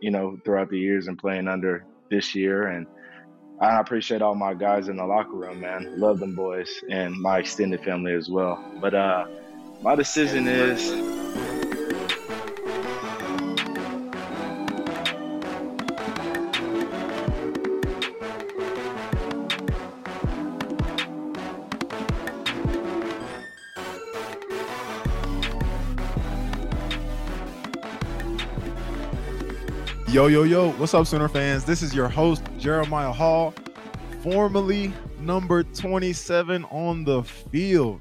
you know, throughout the years and playing under this year. And I appreciate all my guys in the locker room, man. Love them boys and my extended family as well. But uh, my decision is Yo, yo, yo, what's up, Sooner fans? This is your host, Jeremiah Hall, formerly number 27 on the field.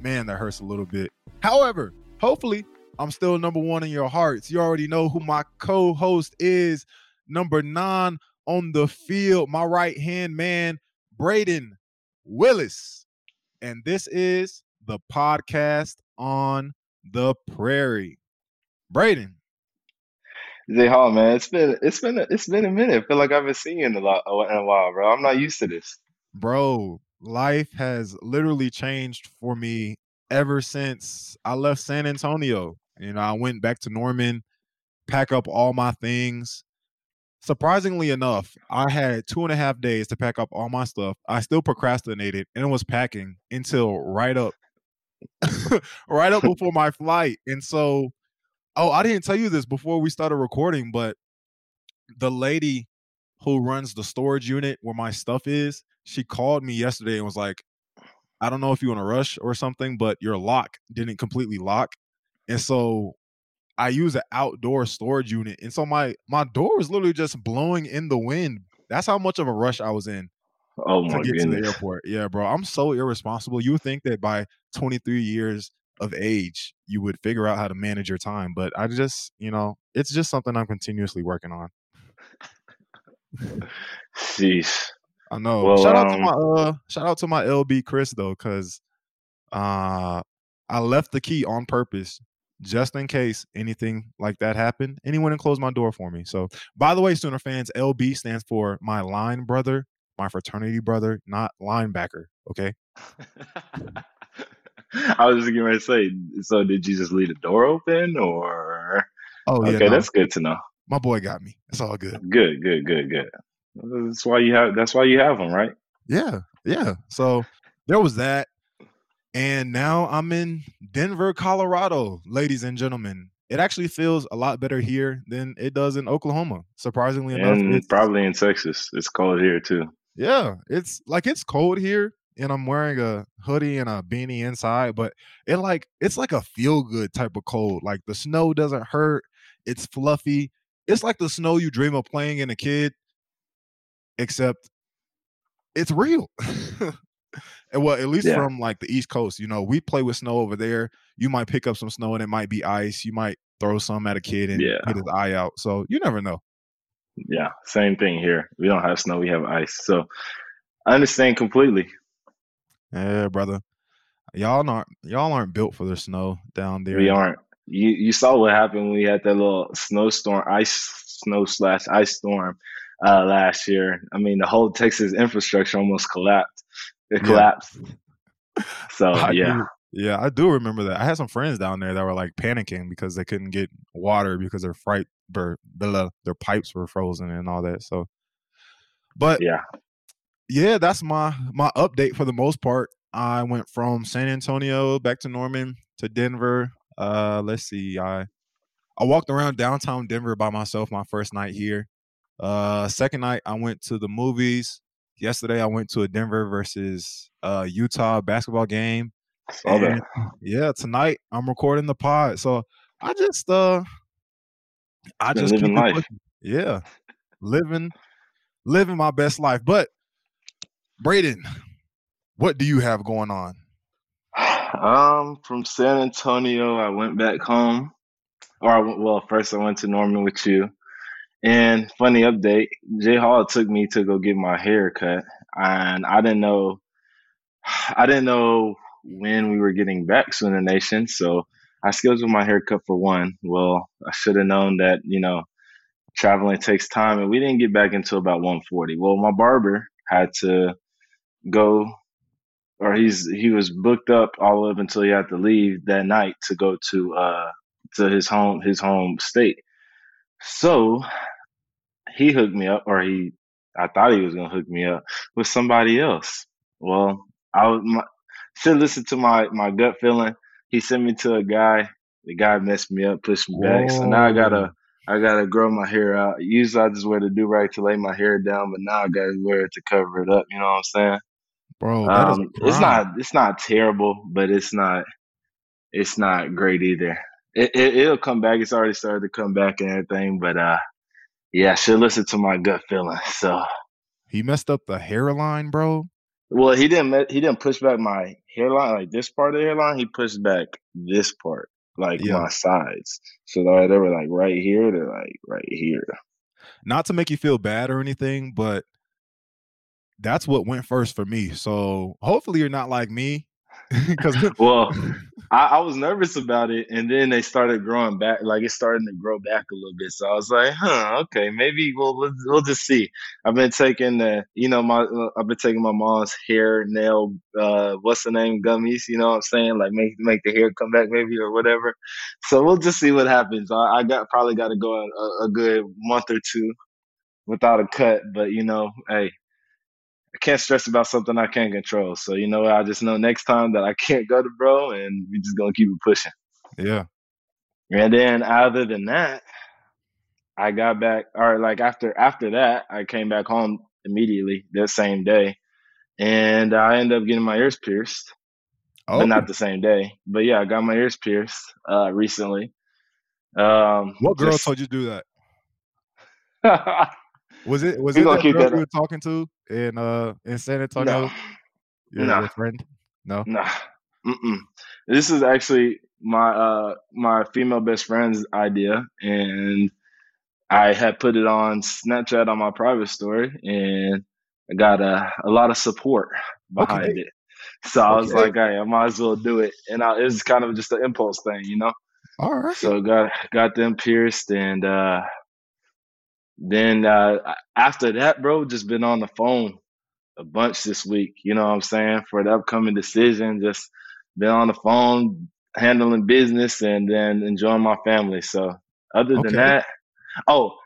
Man, that hurts a little bit. However, hopefully, I'm still number one in your hearts. You already know who my co host is, number nine on the field, my right hand man, Brayden Willis. And this is the podcast on the prairie. Brayden, Jay Hall, man. It's been it's been a, it's been a minute. I feel like I haven't seen you in a lot in a while, bro. I'm not used to this. Bro, life has literally changed for me ever since I left San Antonio. You know, I went back to Norman, pack up all my things. Surprisingly enough, I had two and a half days to pack up all my stuff. I still procrastinated and was packing until right up right up before my flight. And so Oh, I didn't tell you this before we started recording, but the lady who runs the storage unit where my stuff is, she called me yesterday and was like, I don't know if you want to rush or something, but your lock didn't completely lock. And so I use an outdoor storage unit. And so my my door was literally just blowing in the wind. That's how much of a rush I was in. Oh my to get goodness. to the airport. Yeah, bro. I'm so irresponsible. You think that by 23 years of age, you would figure out how to manage your time. But I just, you know, it's just something I'm continuously working on. Jeez. I know. Well, shout out to my um uh shout out to my LB Chris though, because uh I left the key on purpose just in case anything like that happened. Anyone and closed my door for me. So by the way, Sooner fans, LB stands for my line brother, my fraternity brother, not linebacker. Okay. I was just to say. So, did you just leave the door open, or? Oh, yeah. Okay, no. that's good to know. My boy got me. It's all good. Good, good, good, good. That's why you have. That's why you have them, right? Yeah, yeah. So there was that, and now I'm in Denver, Colorado, ladies and gentlemen. It actually feels a lot better here than it does in Oklahoma. Surprisingly enough, and probably in Texas, it's cold here too. Yeah, it's like it's cold here, and I'm wearing a hoodie and a beanie inside, but it like it's like a feel good type of cold. Like the snow doesn't hurt. It's fluffy. It's like the snow you dream of playing in a kid, except it's real. and well, at least yeah. from like the East Coast, you know, we play with snow over there. You might pick up some snow and it might be ice. You might throw some at a kid and yeah. hit his eye out. So you never know. Yeah, same thing here. We don't have snow, we have ice. So I understand completely. Yeah, brother. Y'all aren't y'all aren't built for the snow down there. We aren't. You you saw what happened when we had that little snowstorm, ice snow slash ice storm uh, last year. I mean, the whole Texas infrastructure almost collapsed. It collapsed. Yeah. So I yeah. Do, yeah, I do remember that. I had some friends down there that were like panicking because they couldn't get water because their fright their, their pipes were frozen and all that. So, but yeah, yeah, that's my my update for the most part. I went from San Antonio back to Norman to Denver. Uh, let's see, I I walked around downtown Denver by myself my first night here. Uh, second night I went to the movies. Yesterday I went to a Denver versus uh Utah basketball game. And, yeah, tonight I'm recording the pod. So I just uh I just living life. Yeah. Living living my best life. But Brayden, what do you have going on? Um, from San Antonio, I went back home. Or I went, well, first I went to Norman with you. And funny update, Jay Hall took me to go get my hair cut, and I didn't know, I didn't know when we were getting back to the Nation. So I scheduled my haircut for one. Well, I should have known that you know traveling takes time, and we didn't get back until about 1:40. Well, my barber had to go or he's he was booked up all up until he had to leave that night to go to uh to his home his home state. So he hooked me up, or he, I thought he was gonna hook me up with somebody else. Well, I was my, should listen to my my gut feeling. He sent me to a guy. The guy messed me up, pushed me back. So now I gotta I gotta grow my hair out. Usually I just wear the do rag to lay my hair down, but now I gotta wear it to cover it up. You know what I'm saying? Bro, um, it's not it's not terrible, but it's not it's not great either. It, it will come back. It's already started to come back and everything, but uh, yeah, I should listen to my gut feeling. So he messed up the hairline, bro. Well, he didn't. He didn't push back my hairline, like this part of the hairline. He pushed back this part, like yeah. my sides. So they were like right here. They're like right here. Not to make you feel bad or anything, but that's what went first for me. So hopefully you're not like me. Because well, I, I, was nervous about it, and then they started growing back. Like it's starting to grow back a little bit. So I was like, huh, okay, maybe we'll we'll, we'll just see. I've been taking the, you know, my uh, I've been taking my mom's hair, nail, uh, what's the name, gummies. You know what I'm saying? Like make make the hair come back, maybe or whatever. So we'll just see what happens. I, I got probably got to go a, a good month or two without a cut, but you know, hey, can't stress about something I can't control. So you know, I just know next time that I can't go to bro, and we just gonna keep it pushing. Yeah. And then other than that, I got back. Or like after after that, I came back home immediately that same day, and I ended up getting my ears pierced. Oh. But not the same day. But yeah, I got my ears pierced uh, recently. Um, what girl just, told you to do that? Was it was it that girl you were talking to in uh in San Antonio? No. Your, no. your friend? No. No. Mm-mm. This is actually my uh my female best friend's idea and I had put it on Snapchat on my private story and I got a, a lot of support behind okay. it. So I was like, hey, I might as well do it. And I, it was kind of just an impulse thing, you know? All right. So got got them pierced and uh then uh, after that, bro, just been on the phone a bunch this week. You know what I'm saying? For the upcoming decision, just been on the phone handling business and then enjoying my family. So other than okay. that, oh,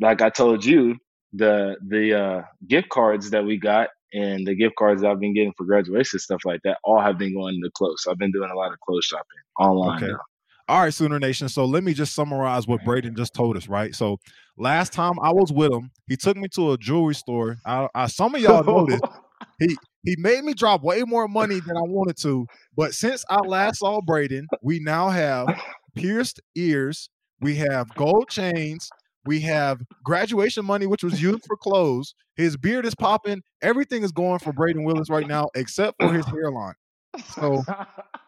like I told you, the the uh, gift cards that we got and the gift cards I've been getting for graduation stuff like that all have been going to clothes. I've been doing a lot of clothes shopping online okay. now. All right, Sooner Nation. So let me just summarize what Brayden just told us, right? So last time I was with him, he took me to a jewelry store. I, I some of y'all know this. he he made me drop way more money than I wanted to. But since I last saw Brayden, we now have pierced ears, we have gold chains, we have graduation money, which was used for clothes. His beard is popping. Everything is going for Brayden Willis right now, except for his hairline. So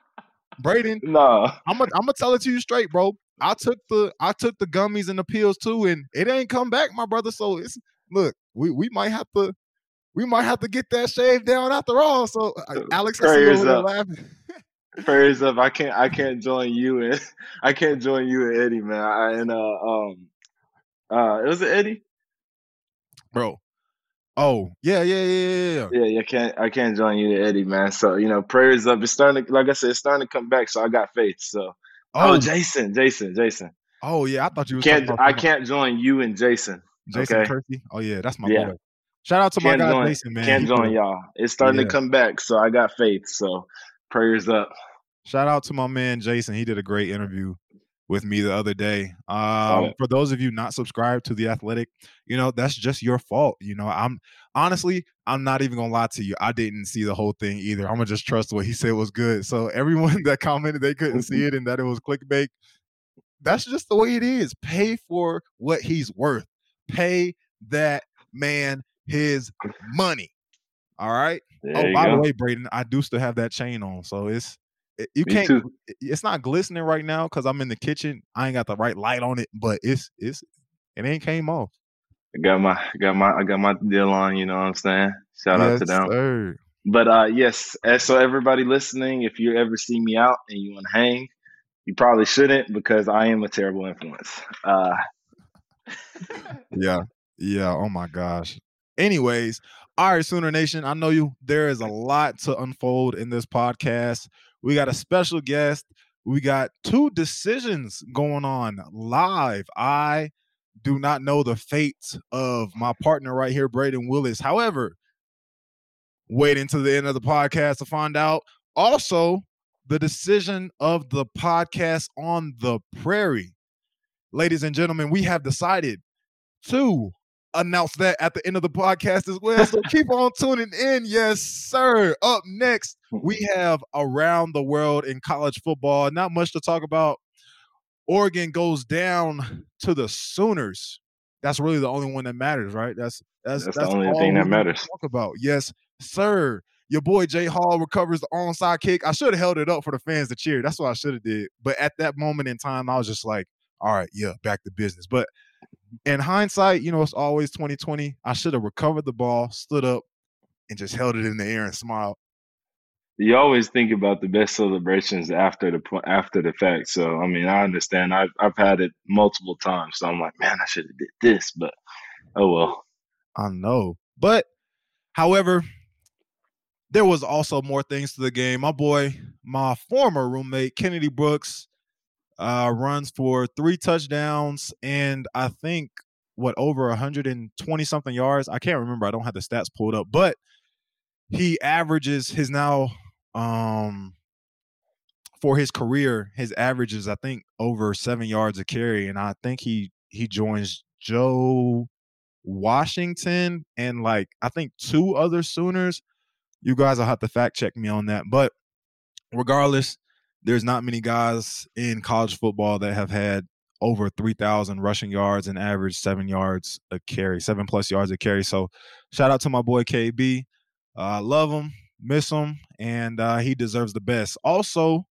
Brayden, no, I'm gonna I'm gonna tell it to you straight, bro. I took the I took the gummies and the pills too, and it ain't come back, my brother. So it's look, we we might have to we might have to get that shave down after all. So uh, Alex, prayers up. prayers up. I can't I can't join you and I can't join you and Eddie, man. I, and uh um uh it was it Eddie, bro. Oh yeah, yeah, yeah, yeah. Yeah, yeah. I Can't I can't join you, Eddie, man. So you know, prayers up. It's starting to, like I said, it's starting to come back. So I got faith. So oh, oh Jason, Jason, Jason. Oh yeah, I thought you can't. I can't join you and Jason. Jason okay? Oh yeah, that's my yeah. boy. Shout out to can't my guy join, Jason, man. Can't join y'all. It's starting yeah. to come back. So I got faith. So prayers up. Shout out to my man Jason. He did a great interview with me the other day. Um, for those of you not subscribed to the Athletic, you know that's just your fault. You know, I'm honestly, I'm not even gonna lie to you. I didn't see the whole thing either. I'm gonna just trust what he said was good. So everyone that commented they couldn't see it and that it was clickbait, that's just the way it is. Pay for what he's worth. Pay that man his money. All right. There oh, by go. the way, Brayden, I do still have that chain on, so it's you Me can't. Too. It's not glistening right now because I'm in the kitchen. I ain't got the right light on it, but it's it's it ain't came off. I got my got my I got my deal on. You know what I'm saying? Shout yes, out to them. Sir. But uh, yes, so everybody listening, if you ever see me out and you want to hang, you probably shouldn't because I am a terrible influence. Uh, yeah, yeah. Oh my gosh. Anyways, all right, Sooner Nation. I know you. There is a lot to unfold in this podcast. We got a special guest. We got two decisions going on live. I do not know the fate of my partner right here, Brayden Willis. However, wait until the end of the podcast to find out. Also, the decision of the podcast on the prairie. Ladies and gentlemen, we have decided to announce that at the end of the podcast as well. So keep on tuning in. Yes, sir. Up next, we have Around the World in College Football. Not much to talk about. Oregon goes down to the Sooners. That's really the only one that matters, right? That's that's, That's, that's the only thing that matters. Talk about yes, sir. Your boy Jay Hall recovers the onside kick. I should have held it up for the fans to cheer. That's what I should have did. But at that moment in time, I was just like, all right, yeah, back to business. But in hindsight, you know, it's always 2020. I should have recovered the ball, stood up, and just held it in the air and smiled. You always think about the best celebrations after the after the fact. So I mean, I understand. I've I've had it multiple times. So I'm like, man, I should have did this, but oh well. I know. But however, there was also more things to the game. My boy, my former roommate, Kennedy Brooks, uh, runs for three touchdowns and I think what over 120 something yards. I can't remember. I don't have the stats pulled up, but he averages his now um for his career, his average is I think over seven yards a carry, and I think he he joins Joe Washington and like I think two other Sooners. You guys will have to fact check me on that, but regardless, there's not many guys in college football that have had over 3,000 rushing yards and average seven yards a carry, seven plus yards a carry. So shout out to my boy KB. Uh, I love him, miss him, and uh, he deserves the best. Also,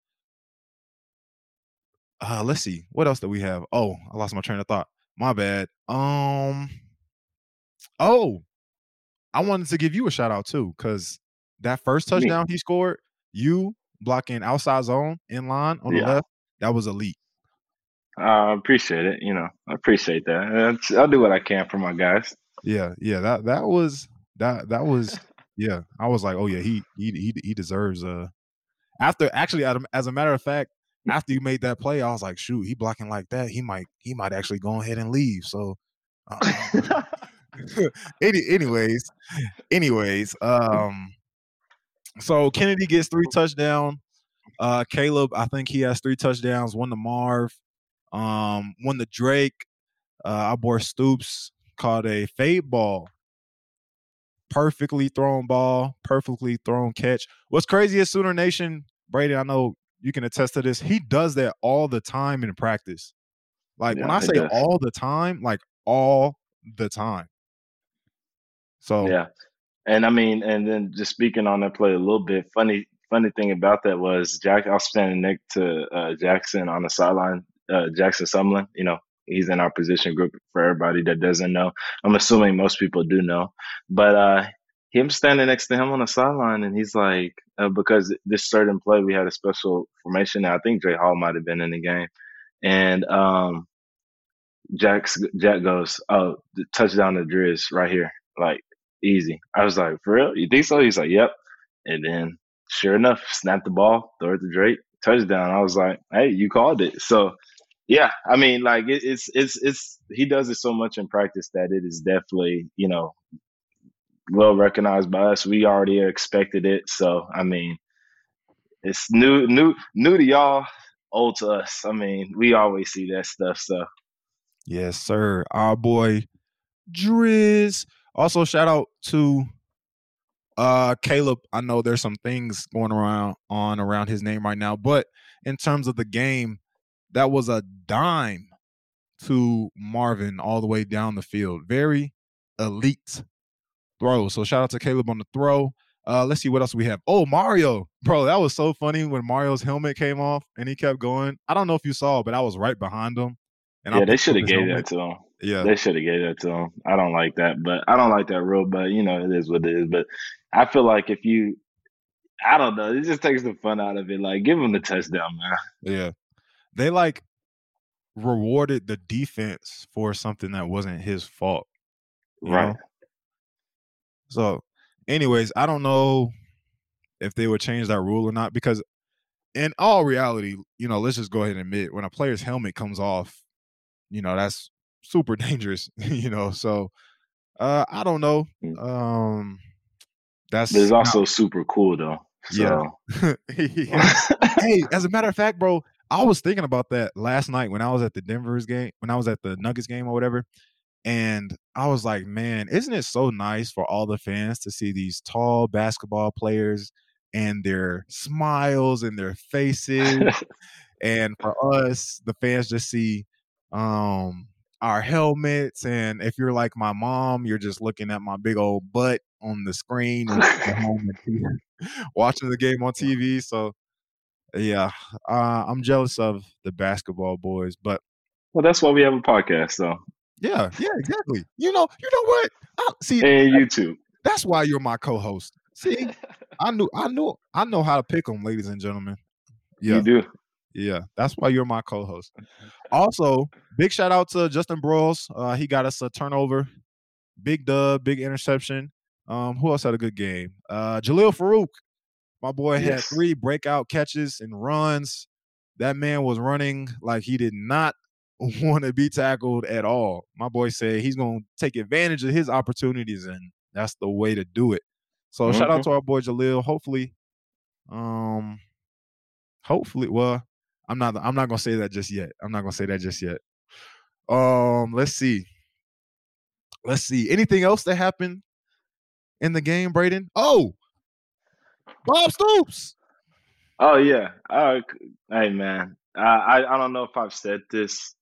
uh, let's see what else do we have. Oh, I lost my train of thought. My bad. Um. Oh, I wanted to give you a shout out too, because that first touchdown he scored, you blocking outside zone in line on the left, that was elite. I appreciate it. You know, I appreciate that. That's- I'll do what I can for my guys. Yeah, yeah. That that was that that was yeah. I was like, oh yeah, he he he he deserves uh after actually as a- matter of fact, after you made that play, I was like, shoot, he blocking like that, he might he might actually go ahead and leave. So uh, any, anyways, anyways, um so Kennedy gets three touchdown. Uh Caleb, I think he has three touchdowns, one to Marv, um, one to Drake. Uh boy Stoops caught a fade ball. Perfectly thrown ball, perfectly thrown catch. What's crazy is Sooner Nation, Brady, I know you can attest to this. He does that all the time in practice. Like when I say does. all the time, like all the time. So Yeah. And I mean, and then just speaking on that play a little bit, funny funny thing about that was Jack I was standing next to uh, Jackson on the sideline, uh, Jackson Sumlin, you know, he's in our position group for everybody that doesn't know. I'm assuming most people do know. But uh him standing next to him on the sideline and he's like uh, because this certain play we had a special formation I think Dre Hall might have been in the game. And um Jack's Jack goes, Oh, touchdown to Driz right here. Like easy. I was like, for real? You think so? He's like, yep. And then, sure enough, snap the ball, throw it to Drake, touchdown. I was like, hey, you called it. So, yeah, I mean, like it, it's it's it's he does it so much in practice that it is definitely you know well recognized by us. We already expected it. So, I mean, it's new new new to y'all, old to us. I mean, we always see that stuff. So, Yes, sir. Our boy Driz. Also, shout out to uh Caleb. I know there's some things going around on around his name right now, but in terms of the game, that was a dime to Marvin all the way down the field. Very elite throw. So shout out to Caleb on the throw. Uh, let's see what else we have. Oh, Mario, bro, that was so funny when Mario's helmet came off and he kept going. I don't know if you saw, but I was right behind him. And I yeah, they should have gave helmet. that to him. Yeah, They should have gave that to him. I don't like that, but I don't like that rule. But you know, it is what it is. But I feel like if you, I don't know, it just takes the fun out of it. Like, give him the touchdown, man. Yeah. They like rewarded the defense for something that wasn't his fault. Right. know? So, anyways, I don't know if they would change that rule or not because, in all reality, you know, let's just go ahead and admit when a player's helmet comes off, you know, that's super dangerous, you know. So uh I don't know. Mm. Um that's But it's also super cool though. Yeah. Yeah. hey, as a matter of fact, bro, I was thinking about that last night when I was at the Denver's game, when I was at the Nuggets game or whatever. And I was like, man, isn't it so nice for all the fans to see these tall basketball players and their smiles and their faces? and for us, the fans just see um our helmets. And if you're like my mom, you're just looking at my big old butt on the screen and at home and watching the game on TV. So yeah, uh, I'm jealous of the basketball boys, but well, that's why we have a podcast, though, yeah, yeah, exactly. You know, you know what? I, see, and YouTube. that's why you're my co-host. See, I knew, I knew, I know how to pick them, ladies and gentlemen. Yeah, You do. Yeah, that's why you're my co-host. Also, big shout out to Justin Broiles. Uh, he got us a turnover, big dub, big interception. Um, who else had a good game? Uh, Jalil Farooq, my boy, had Yes. three breakout catches and runs. That man was running like he did not want to be tackled at all. My boy said he's going to take advantage of his opportunities, and that's the way to do it. So shout out Mhm. to our boy Jaleel. Hopefully, um, hopefully, well, I'm not. I'm not gonna say that just yet. I'm not gonna say that just yet. Um, let's see. Let's see. Anything else that happened in the game, Brayden? Oh, Bob Stoops. Oh yeah. Uh, hey man, uh, I I don't know if I've said this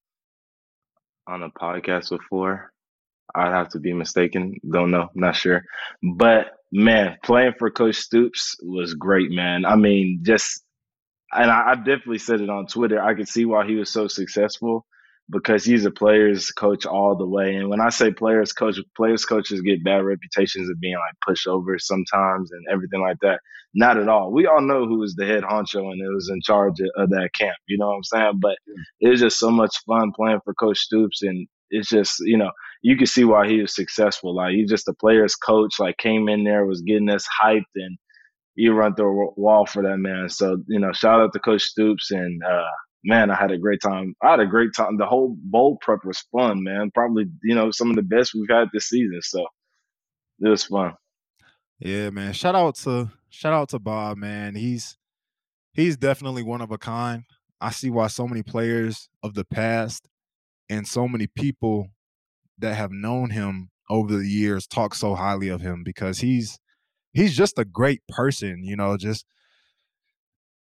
on a podcast before. I'd have to be mistaken. Don't know. Not sure. But man, playing for Coach Stoops was great, man. I mean, just and I, I definitely said it on Twitter. I could see why he was so successful because he's a players coach all the way. And when I say players coach, players coaches get bad reputations of being like pushovers sometimes and everything like that. Not at all. We all know who was the head honcho and it was in charge of, of that camp. You know what I'm saying? But it was just so much fun playing for Coach Stoops, and it's just you know you can see why he was successful. Like he's just a players coach. Like came in there was getting us hyped and you run through a wall for that man. So you know, shout out to Coach Stoops and uh, man, I had a great time. I had a great time. The whole bowl prep was fun, man. Probably you know some of the best we've had this season. So it was fun. Yeah, man. Shout out to shout out to Bob, man. He's he's definitely one of a kind. I see why so many players of the past and so many people that have known him over the years talk so highly of him because he's he's just a great person, you know, just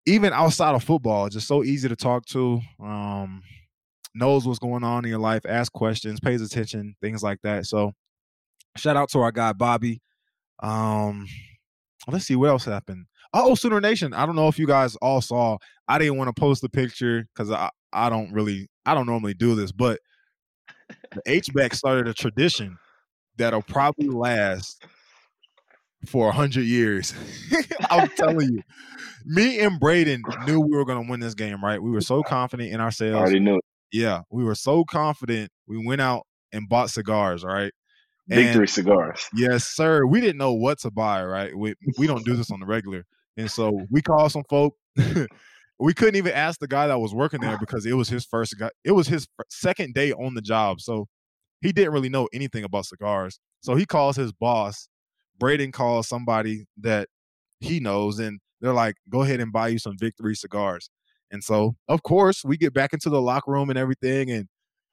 even outside of football, just so easy to talk to. Um knows what's going on in your life, asks questions, pays attention, things like that. So shout out to our guy Bobby. Um, let's see what else happened. Oh, Sooner Nation. I don't know if you guys all saw. I didn't want to post the picture because I, I don't really I don't normally do this, but the H-back started a tradition that'll probably last for a hundred years. I'm telling you. Me and Brayden knew we were gonna win this game, right? We were so confident in I ourselves. already knew it. Yeah, we were so confident. We went out and bought cigars, right? And- Victory cigars. Yes, sir. We didn't know what to buy, right? We we don't do this on the regular. And so we called some folk. we couldn't even ask the guy that was working there because it was his first guy. It was his second day on the job. So he didn't really know anything about cigars. So he calls his boss. Brayden calls somebody that he knows and they're like, "Go ahead and buy you some Victory cigars." And so, of course, we get back into the locker room and everything and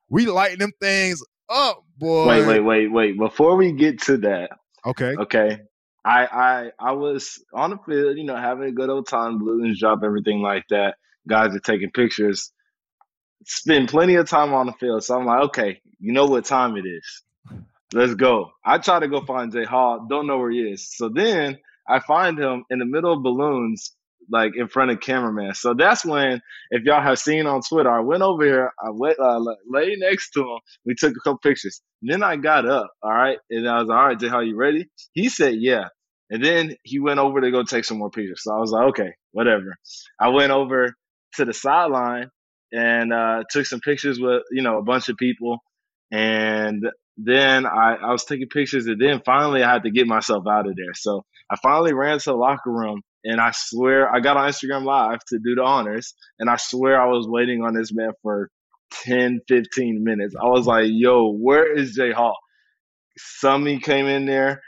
we lighting them things up, boy. Wait, wait, wait, wait. Before we get to that, Okay. Okay. I I I was on the field, you know, having a good old time, balloons drop, everything like that. Guys are taking pictures. Spend plenty of time on the field. So I'm like, okay, you know what time it is. Let's go. I try to go find Jay Hall, don't know where he is. So then I find him in the middle of balloons, like in front of cameraman. So that's when, if y'all have seen on Twitter, I went over here, I went, uh, lay next to him. We took a couple pictures. Then I got up, all right, and I was like, all right, Jay Hall, you ready? He said, yeah. And then he went over to go take some more pictures. So I was like, okay, whatever. I went over to the sideline and uh, took some pictures with, you know, a bunch of people. And then I, I was taking pictures. And then finally I had to get myself out of there. So I finally ran to the locker room. And I swear I got on Instagram Live to do the honors. And I swear I was waiting on this man for 10, 15 minutes. I was like, yo, where is Jay Hall? Summy came in there.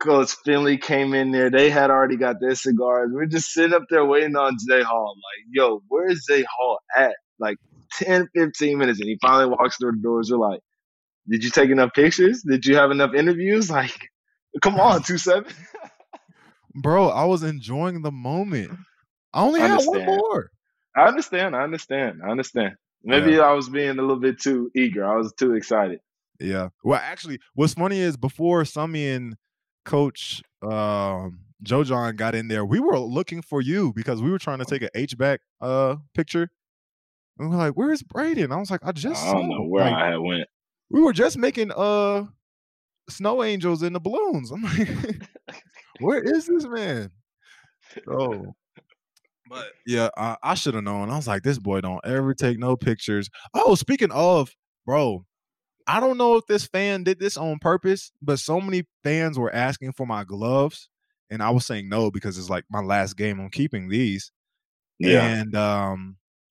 Coach Finley came in there. They had already got their cigars. We're just sitting up there waiting on Jay Hall. Like, yo, where's Jay Hall at? Like 10, 15 minutes. And he finally walks through the doors. We're like, did you take enough pictures? Did you have enough interviews? Like, come on, 2 7. Bro, I was enjoying the moment. I only I had one more. I understand. I understand. I understand. Maybe yeah. I was being a little bit too eager. I was too excited. Yeah. Well, actually, what's funny is before Summy and Coach um, Joe Jon got in there, we were looking for you because we were trying to take an H back uh picture. And we are like, "Where's Brayden?" I was like, "I just I don't know where like, I went." We were just making uh snow angels in the balloons. I'm like, "Where is this man?" Oh, but yeah, I, I should have known. I was like, "This boy don't ever take no pictures." Oh, speaking of, bro, I don't know if this fan did this on purpose, but so many fans were asking for my gloves, and I was saying no because it's like my last game. I'm keeping these. Yeah. And um,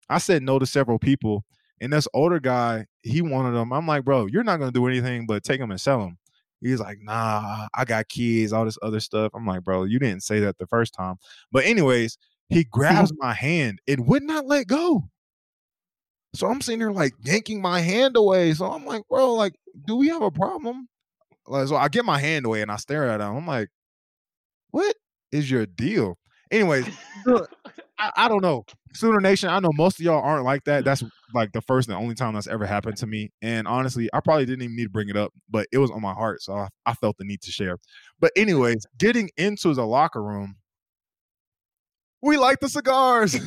I said no to several people. And this older guy, he wanted them. I'm like, bro, you're not gonna do anything but take them and sell them. He's like, nah, I got kids, all this other stuff. I'm like, bro, you didn't say that the first time. But anyways, he mm-hmm. grabs my hand and would not let go. So I'm sitting there like yanking my hand away. So I'm like, bro, like, do we have a problem? Like, so I get my hand away and I stare at him. I'm like, what is your deal? Anyways, I, I, don't know. Sooner Nation, I know most of y'all aren't like that. That's like the first and only time that's ever happened to me. And honestly, I probably didn't even need to bring it up, but it was on my heart. So I, I felt the need to share. But, anyways, getting into the locker room, we like the cigars.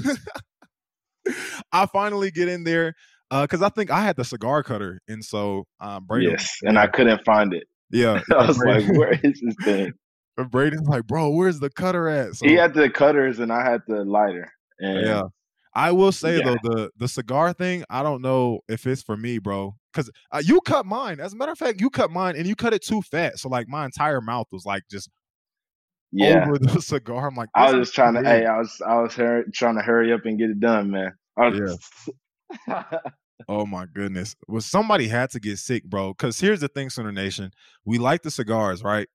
I finally get in there because uh, I think I had the cigar cutter, and so um, Brady. Yes, and I couldn't find it. Yeah, I was like, "Where is this thing?" And Brayden's like, "Bro, where's the cutter at?" So, he had the cutters, and I had the lighter. And, yeah, I will say yeah. though the the cigar thing, I don't know if it's for me, bro. Because uh, you cut mine. As a matter of fact, you cut mine, and you cut it too fat. So like my entire mouth was like just yeah. over the cigar. I'm like, I was just trying to. Hey, I was I was hurry, trying to hurry up and get it done, man. Yeah. oh my goodness. Well, somebody had to get sick, bro. Because here's the thing, Sooner Nation. We like the cigars, right?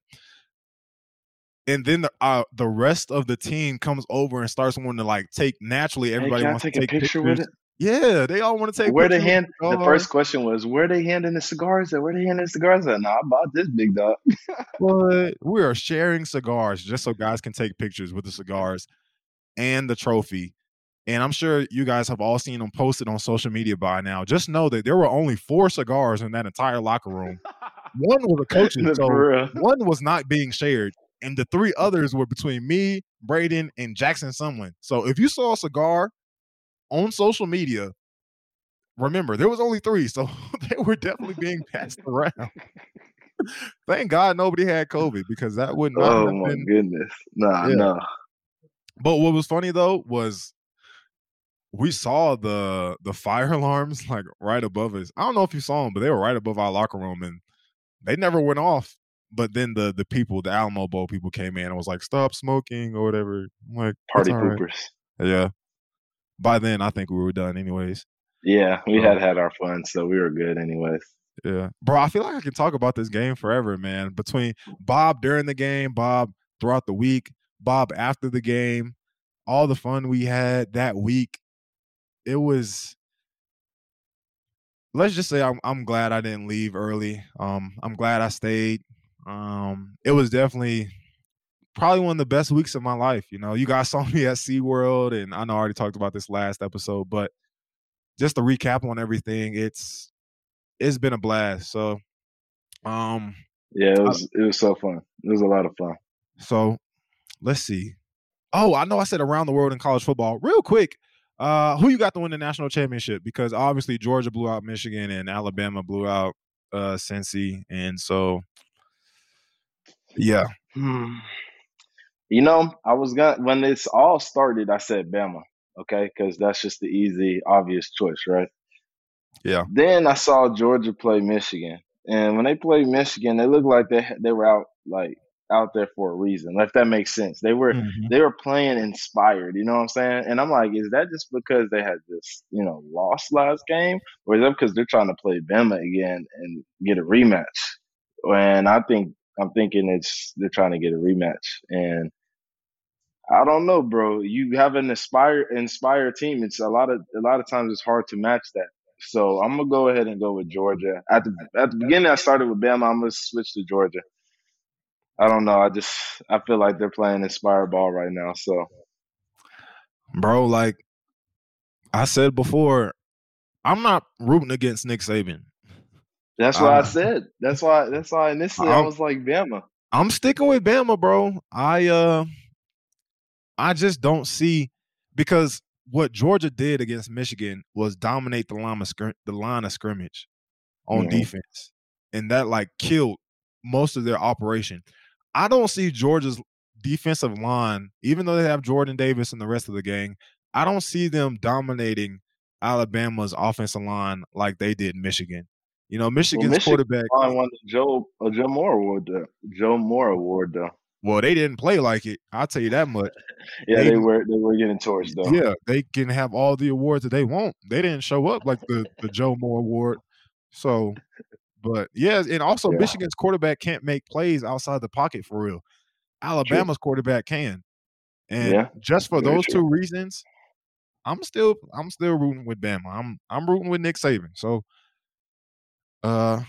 And then the uh, the rest of the team comes over and starts wanting to like take naturally. Everybody hey, wants take to take a picture pictures. with it. Yeah, they all want to take. Where they hand? The first question was, where they handing the cigars at? Where they handing the cigars at? No, I bought this big dog. but we are sharing cigars just so guys can take pictures with the cigars and the trophy. And I'm sure you guys have all seen them posted on social media by now. Just know that there were only four cigars in that entire locker room. One was a coach's, so one was not being shared, and the three others were between me, Brayden, and Jackson Sumlin. So if you saw a cigar on social media, remember there was only three, so they were definitely being passed around. Thank God nobody had COVID because that would not. Oh my been, goodness, nah, yeah. no. But what was funny though was we saw the the fire alarms like right above us. I don't know if you saw them, but they were right above our locker room, and they never went off. But then the the people, the Alamo Bowl people, came in and was like, "Stop smoking" or whatever. I'm like party poopers. Right. Yeah, by then I think we were done anyways. Yeah, we um, had had our fun, so we were good anyways. Yeah, bro, I feel like I can talk about this game forever, man. Between Bob during the game, Bob throughout the week, Bob after the game, all the fun we had that week. It was let's just say I'm I'm glad I didn't leave early. Um I'm glad I stayed. Um it was definitely probably one of the best weeks of my life. You know, you guys saw me at SeaWorld, and I know I already talked about this last episode, but just to recap on everything, it's it's been a blast. So, um, yeah, it was I, it was so fun. It was a lot of fun. So, let's see. Oh, I know I said around the world in college football. Real quick, uh, who you got to win the national championship? Because obviously Georgia blew out Michigan and Alabama blew out uh Cincy, and so yeah. Hmm. You know, I was gonna when this all started, I said Bama, okay, because that's just the easy, obvious choice, right? Yeah. Then I saw Georgia play Michigan, and when they played Michigan, they looked like they they were out like out there for a reason. If that makes sense, they were mm-hmm. they were playing inspired. You know what I'm saying? And I'm like, is that just because they had this you know lost last game, or is that because they're trying to play Bama again and get a rematch? And I think I'm thinking it's they're trying to get a rematch, and I don't know, bro. You have an inspire inspire team. It's a lot of a lot of times it's hard to match that. So I'm gonna go ahead and go with Georgia. At the at the beginning, I started with Bama. I'm gonna switch to Georgia. I don't know. I just I feel like they're playing inspired ball right now. So, bro, like I said before, I'm not rooting against Nick Saban. That's what uh, I said. That's why. That's why initially I'm, I was like Bama. I'm sticking with Bama, bro. I uh, I just don't see because what Georgia did against Michigan was dominate the line of scrim- the line of scrimmage on mm-hmm. defense, and that like killed most of their operation. I don't see Georgia's defensive line, even though they have Jordan Davis and the rest of the gang. I don't see them dominating Alabama's offensive line like they did Michigan. You know, Michigan's well, Michigan quarterback won the Joe a Joe Moore award. Though. Joe Moore award though. Well, they didn't play like it. I'll tell you that much. yeah, they, they, were they were getting torched though. Yeah, they can have all the awards that they want. They didn't show up like the the Joe Moore award. So, but yeah, and also yeah. Michigan's quarterback can't make plays outside the pocket for real. Alabama's true. quarterback can. And yeah, just for those true. two reasons, I'm still I'm still rooting with Bama. I'm I'm rooting with Nick Saban. So uh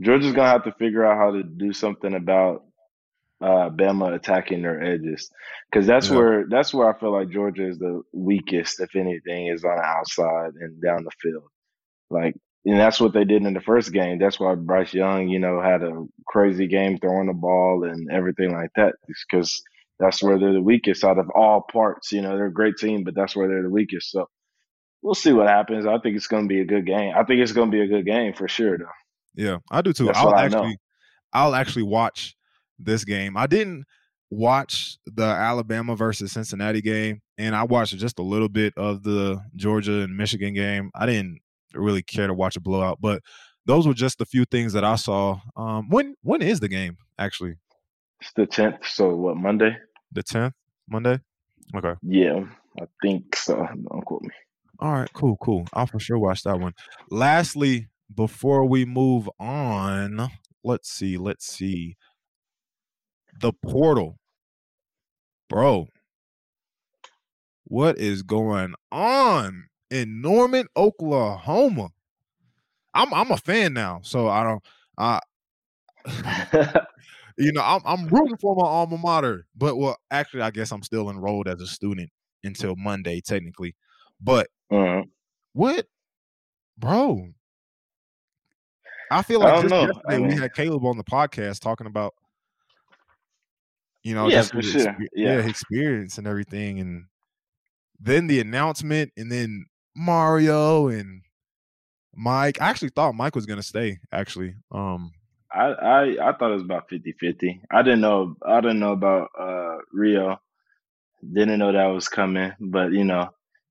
Georgia's gonna have to figure out how to do something about uh, Bama attacking their edges because that's yeah. where that's where I feel like Georgia is the weakest, if anything, is on the outside and down the field. Like, and that's what they did in the first game. That's why Bryce Young, you know, had a crazy game throwing the ball and everything like that, because that's where they're the weakest out of all parts. You know, they're a great team, but that's where they're the weakest. So we'll see what happens. I think it's going to be a good game. I think it's going to be a good game for sure, though. Yeah, I do too. That's I'll actually, I'll actually watch this game. I didn't watch the Alabama versus Cincinnati game, and I watched just a little bit of the Georgia and Michigan game. I didn't really care to watch a blowout, but those were just a few things that I saw. Um, when when is the game actually? It's the tenth. So what Monday? The tenth Monday. Okay. Yeah, I think so. Don't quote me. All right, cool, cool. I'll for sure watch that one. Lastly, before we move on, let's see, let's see the portal. Bro, what is going on in Norman, Oklahoma? I'm I'm a fan now, so I don't I you know, I'm I'm rooting for my alma mater, but well, actually, I guess I'm still enrolled as a student until Monday, technically. But uh-huh. what, bro? I feel like I just yesterday I mean, we had Caleb on the podcast talking about you know, yeah, for sure. Exp- yeah. yeah, experience and everything, and then the announcement, and then Mario and Mike. I actually thought Mike was gonna stay. Actually, um, I I, I thought it was about 50-50. I didn't know I didn't know about uh Rio. Didn't know that was coming, but you know,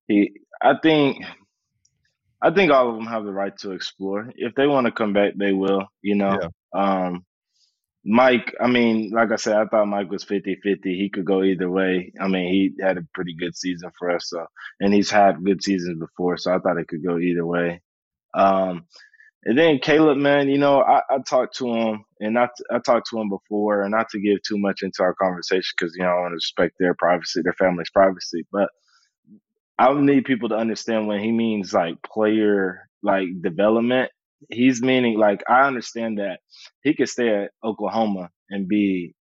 he. I think I think all of them have the right to explore. If they want to come back, they will. You know, yeah. um, Mike, I mean, like I said, I thought Mike was 50 50. He could go either way. I mean, he had a pretty good season for us. So, and he's had good seasons before. So I thought it could go either way. Um, and then Caleb, man, you know, I, I talked to him and not, I talked to him before and not to give too much into our conversation because, you know, I want to respect their privacy, their family's privacy. But I need people to understand when he means like player, like development he's meaning like I understand that he could stay at Oklahoma and be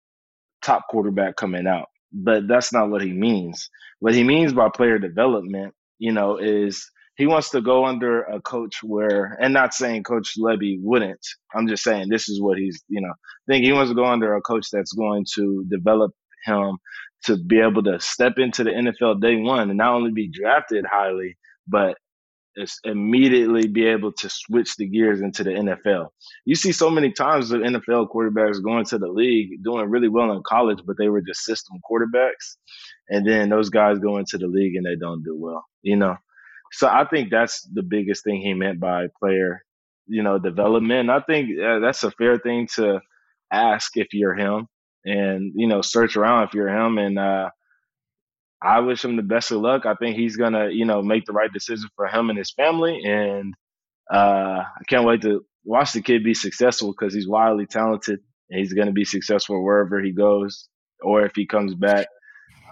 top quarterback coming out, but that's not what he means. What he means by player development, you know, is he wants to go under a coach where, and not saying Coach Lebby wouldn't. I'm just saying this is what he's, you know, think he wants to go under a coach that's going to develop him to be able to step into the NFL day one and not only be drafted highly, but immediately be able to switch the gears into the NFL. You see so many times the NFL quarterbacks going to the league doing really well in college, but they were just system quarterbacks. And then those guys go into the league and they don't do well, you know? So I think that's the biggest thing he meant by player, you know, development. I think uh, that's a fair thing to ask if you're him. And you know search around if you're him. And uh, I wish him the best of luck. I think he's gonna you know make the right decision for him and his family. And uh, I can't wait to watch the kid be successful because he's wildly talented and he's gonna be successful wherever he goes or if he comes back.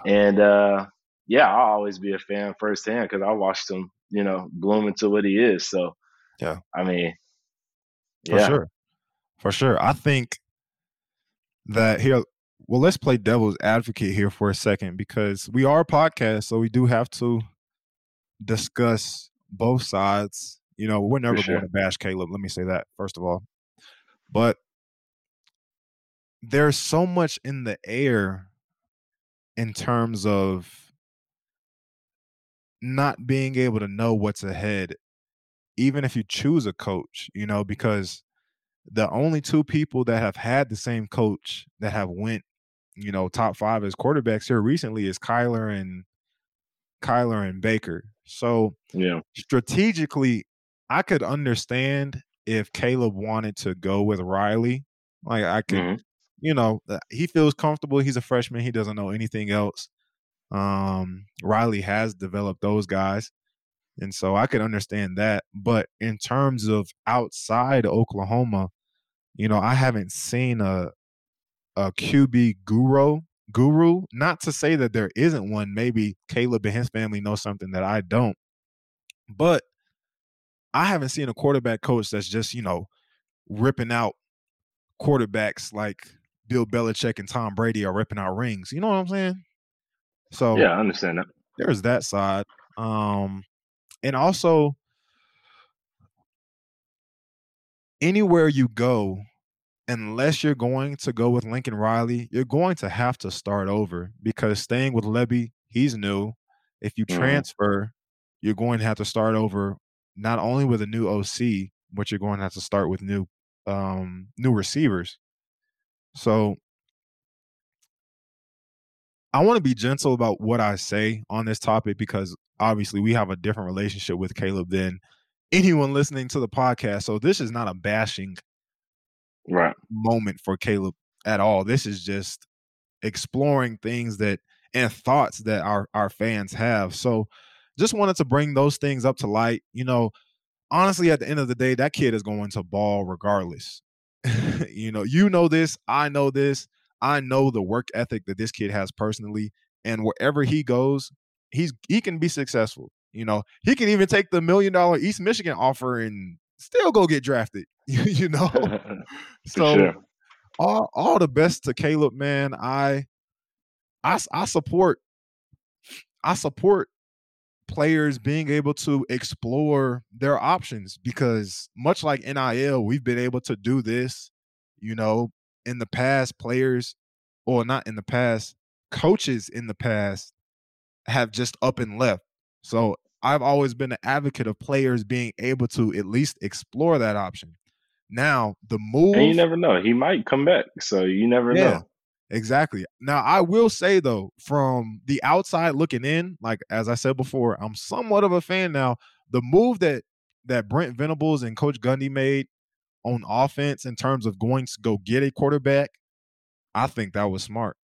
And uh, yeah, I'll always be a fan firsthand because I watched him, you know, bloom into what he is. So yeah, I mean, for yeah. sure, for sure. I think that here. Well, let's play devil's advocate here for a second because we are a podcast, so we do have to discuss both sides. You know, we're never sure. going to bash Caleb. Let me say that first of all, but there's so much in the air in terms of not being able to know what's ahead even if you choose a coach you know because the only two people that have had the same coach that have went you know top five as quarterbacks here recently is Kyler and Kyler and Baker so yeah strategically I could understand if Caleb wanted to go with Riley like I could mm-hmm you know, uh, he feels comfortable. He's a freshman. He doesn't know anything else. Um, Riley has developed those guys. And so I could understand that. But in terms of outside Oklahoma, you know, I haven't seen a a QB guru guru. Not to say that there isn't one. Maybe Caleb and his family know something that I don't. But I haven't seen a quarterback coach that's just, you know, ripping out quarterbacks like Bill Belichick and Tom Brady are ripping out rings. You know what I'm saying? So yeah, I understand that. There's that side. Um, and also anywhere you go, unless you're going to go with Lincoln Riley, you're going to have to start over because staying with Lebby, he's new. If you mm-hmm. transfer, you're going to have to start over not only with a new OC, but you're going to have to start with new um new receivers. So I want to be gentle about what I say on this topic because obviously we have a different relationship with Caleb than anyone listening to the podcast. So this is not a bashing right moment for Caleb at all. This is just exploring things that and thoughts that our our fans have. So just wanted to bring those things up to light. You know, honestly at the end of the day that kid is going to ball regardless. you know, you know this, I know this. I know the work ethic that this kid has personally, and wherever he goes, he's he can be successful. You know, he can even take the million dollar East Michigan offer and still go get drafted. you know, so sure. all all the best to Caleb, man. I I I support I support players being able to explore their options because much like NIL, we've been able to do this, you know, in the past players or not in the past, coaches in the past have just up and left. So I've always been an advocate of players being able to at least explore that option. Now, the move And you never know. He might come back. So you never yeah. know. Exactly. Now, I will say though, from the outside looking in, like as I said before, I'm somewhat of a fan now. The move that that Brent Venables and Coach Gundy made on offense in terms of going to go get a quarterback, I think that was smart.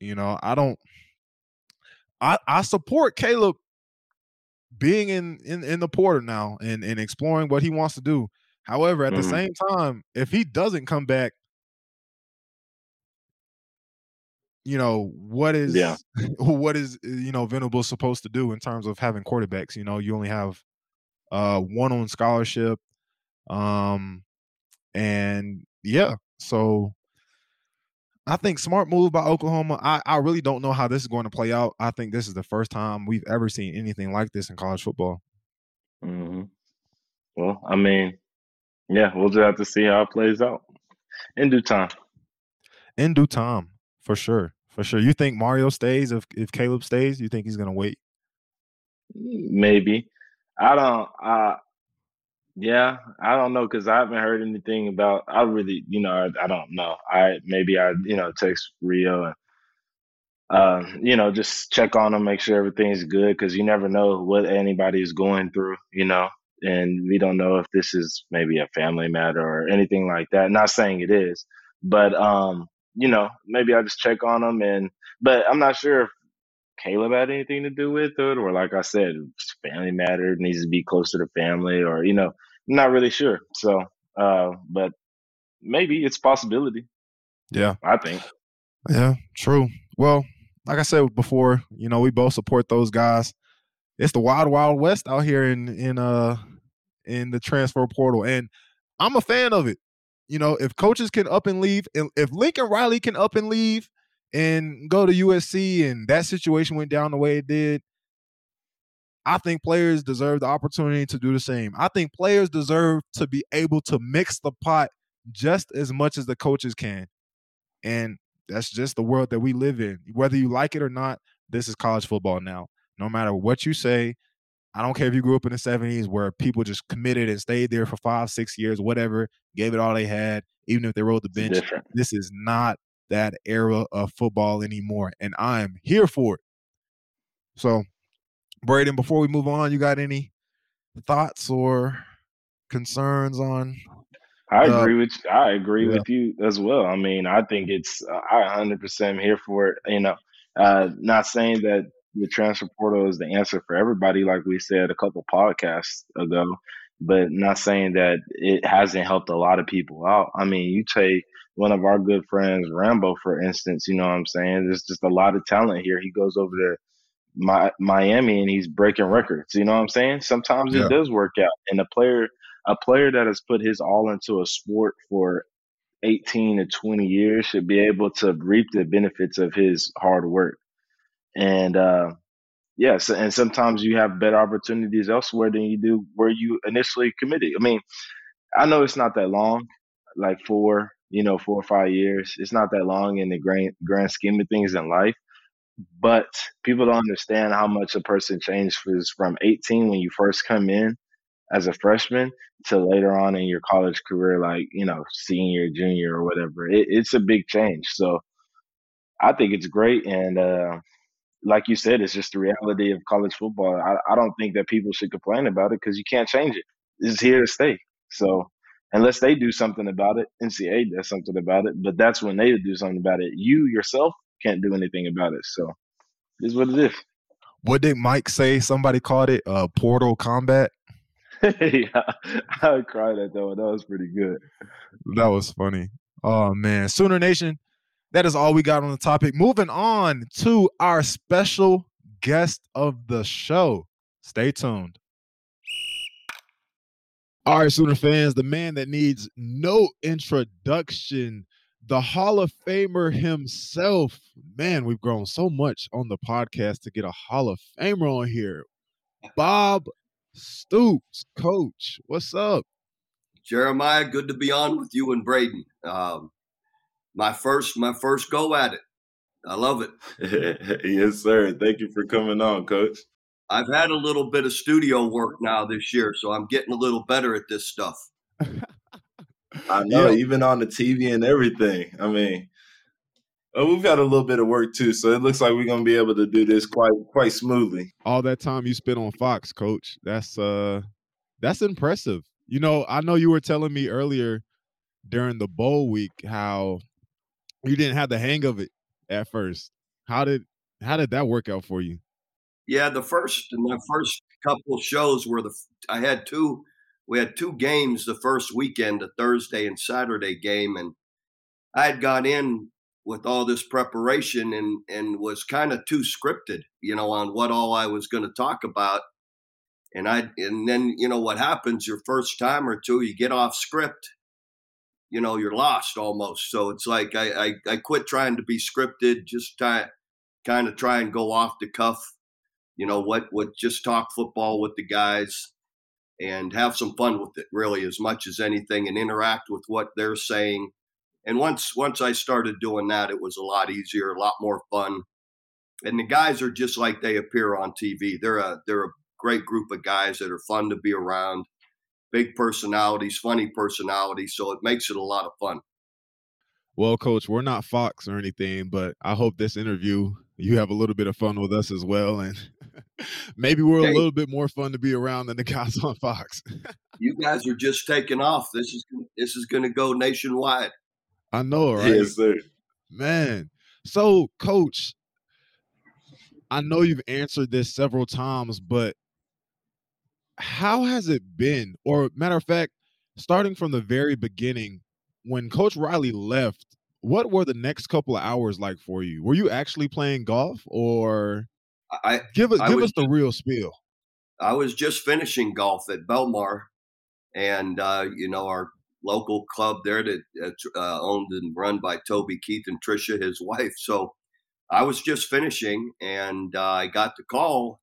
You know, I don't I I support Caleb being in in, in the portal now and, and exploring what he wants to do. However, at mm-hmm. the same time, if he doesn't come back you know what is yeah. what is you know Venable supposed to do in terms of having quarterbacks. You know, you only have uh one on scholarship, um, and yeah, so I think smart move by Oklahoma. I I really don't know how this is going to play out. I think this is the first time we've ever seen anything like this in college football. Mm-hmm. Well, I mean, yeah, we'll just have to see how it plays out in due time. In due time, for sure for sure. You think Mario stays if if Caleb stays? You think he's gonna wait? Maybe. I don't. Uh, yeah, I don't know because I haven't heard anything about. I really, you know, I, I don't know. I maybe I, you know, text Rio and, uh, you know, just check on them, make sure everything's good because you never know what anybody is going through, you know, and we don't know if this is maybe a family matter or anything like that. Not saying it is, but um, you know, maybe I just check on them and, but I'm not sure if Caleb had anything to do with it, or like I said, family matter needs to be close to the family, or you know, I'm not really sure. So, uh, but maybe it's possibility. Yeah, I think. Yeah, true. Well, like I said before, you know, we both support those guys. It's the wild, wild west out here in in uh in the transfer portal, and I'm a fan of it. You know, if coaches can up and leave, and if Lincoln Riley can up and leave and go to USC, and that situation went down the way it did, I think players deserve the opportunity to do the same. I think players deserve to be able to mix the pot just as much as the coaches can. And that's just the world that we live in. Whether you like it or not, this is college football now. No matter what you say, I don't care if you grew up in the 70s where people just committed and stayed there for five, six years, whatever, gave it all they had, even if they rode the bench. This is not that era of football anymore. And I'm here for it. So, Brayden, before we move on, you got any thoughts or concerns on I agree with you. I agree yeah. with you as well. I mean, I think it's uh, I 100% am here for it. You know, uh, not saying that the transfer portal is the answer for everybody, like we said a couple podcasts ago, but not saying that it hasn't helped a lot of people out. I mean, you take one of our good friends, Rambo, for instance. You know what I'm saying? There's just a lot of talent here. He goes over to my, Miami and he's breaking records. You know what I'm saying? Sometimes yeah. it does work out, and a player a player that has put his all into a sport for 18 to 20 years should be able to reap the benefits of his hard work. And uh, yes, and sometimes you have better opportunities elsewhere than you do where you initially committed. I mean, I know it's not that long, like four, you know, four or five years. It's not that long in the grand grand scheme of things in life. But people don't understand how much a person changes from 18 when you first come in as a freshman to later on in your college career, like, you know, senior, junior, or whatever. It, it's a big change. So I think it's great. And uh, like you said, it's just the reality of college football. I, I don't think that people should complain about it because you can't change it. It's here to stay. So unless they do something about it, NCAA does something about it, but that's when they do something about it. You yourself can't do anything about it. So this is what it is. What did Mike say? Somebody called it uh, portal combat. yeah, I cried at that one. That was pretty good. That was funny. Oh man, Sooner Nation. That is all we got on the topic. Moving on to our special guest of the show. Stay tuned. All right, Sooner fans, the man that needs no introduction, the Hall of Famer himself. Man, we've grown so much on the podcast to get a Hall of Famer on here. Bob Stoops, coach, what's up? Jeremiah, good to be on with you and Brayden. Um, my first, my first go at it. I love it. yes, sir. Thank you for coming on, coach. I've had a little bit of studio work now this year, so I'm getting a little better at this stuff. I know, yeah. even on the TV and everything. I mean, well, we've got a little bit of work too, so it looks like we're gonna be able to do this quite quite smoothly. All that time you spent on Fox, Coach, that's uh that's impressive. You know, I know you were telling me earlier during the bowl week how you didn't have the hang of it at first. How did how did that work out for you? Yeah, the first my first couple shows were the I had two we had two games the first weekend, a Thursday and Saturday game, and I had gone in with all this preparation and and was kind of too scripted, you know, on what all I was going to talk about. And I and then you know what happens your first time or two, you get off script, you know, you're lost almost. So it's like I I, I quit trying to be scripted, just try, kind of try and go off the cuff, you know, what what just talk football with the guys and have some fun with it really as much as anything and interact with what they're saying and once once I started doing that, it was a lot easier, a lot more fun. And the guys are just like they appear on TV. They're a they're a great group of guys that are fun to be around, big personalities, funny personalities. So it makes it a lot of fun. Well, coach, we're not Fox or anything, but I hope this interview you have a little bit of fun with us as well, and maybe we're a little bit more fun to be around than the guys on Fox. you guys are just taking off. This is this is going to go nationwide. I know, right? Yes, sir. Man, so coach, I know you've answered this several times, but how has it been? Or matter of fact, starting from the very beginning, when Coach Riley left, what were the next couple of hours like for you? Were you actually playing golf, or I give us I give was us the real spiel? I was just finishing golf at Belmar, and uh, you know our local club there that uh, owned and run by Toby Keith and Tricia, his wife. So I was just finishing, and uh, I got the call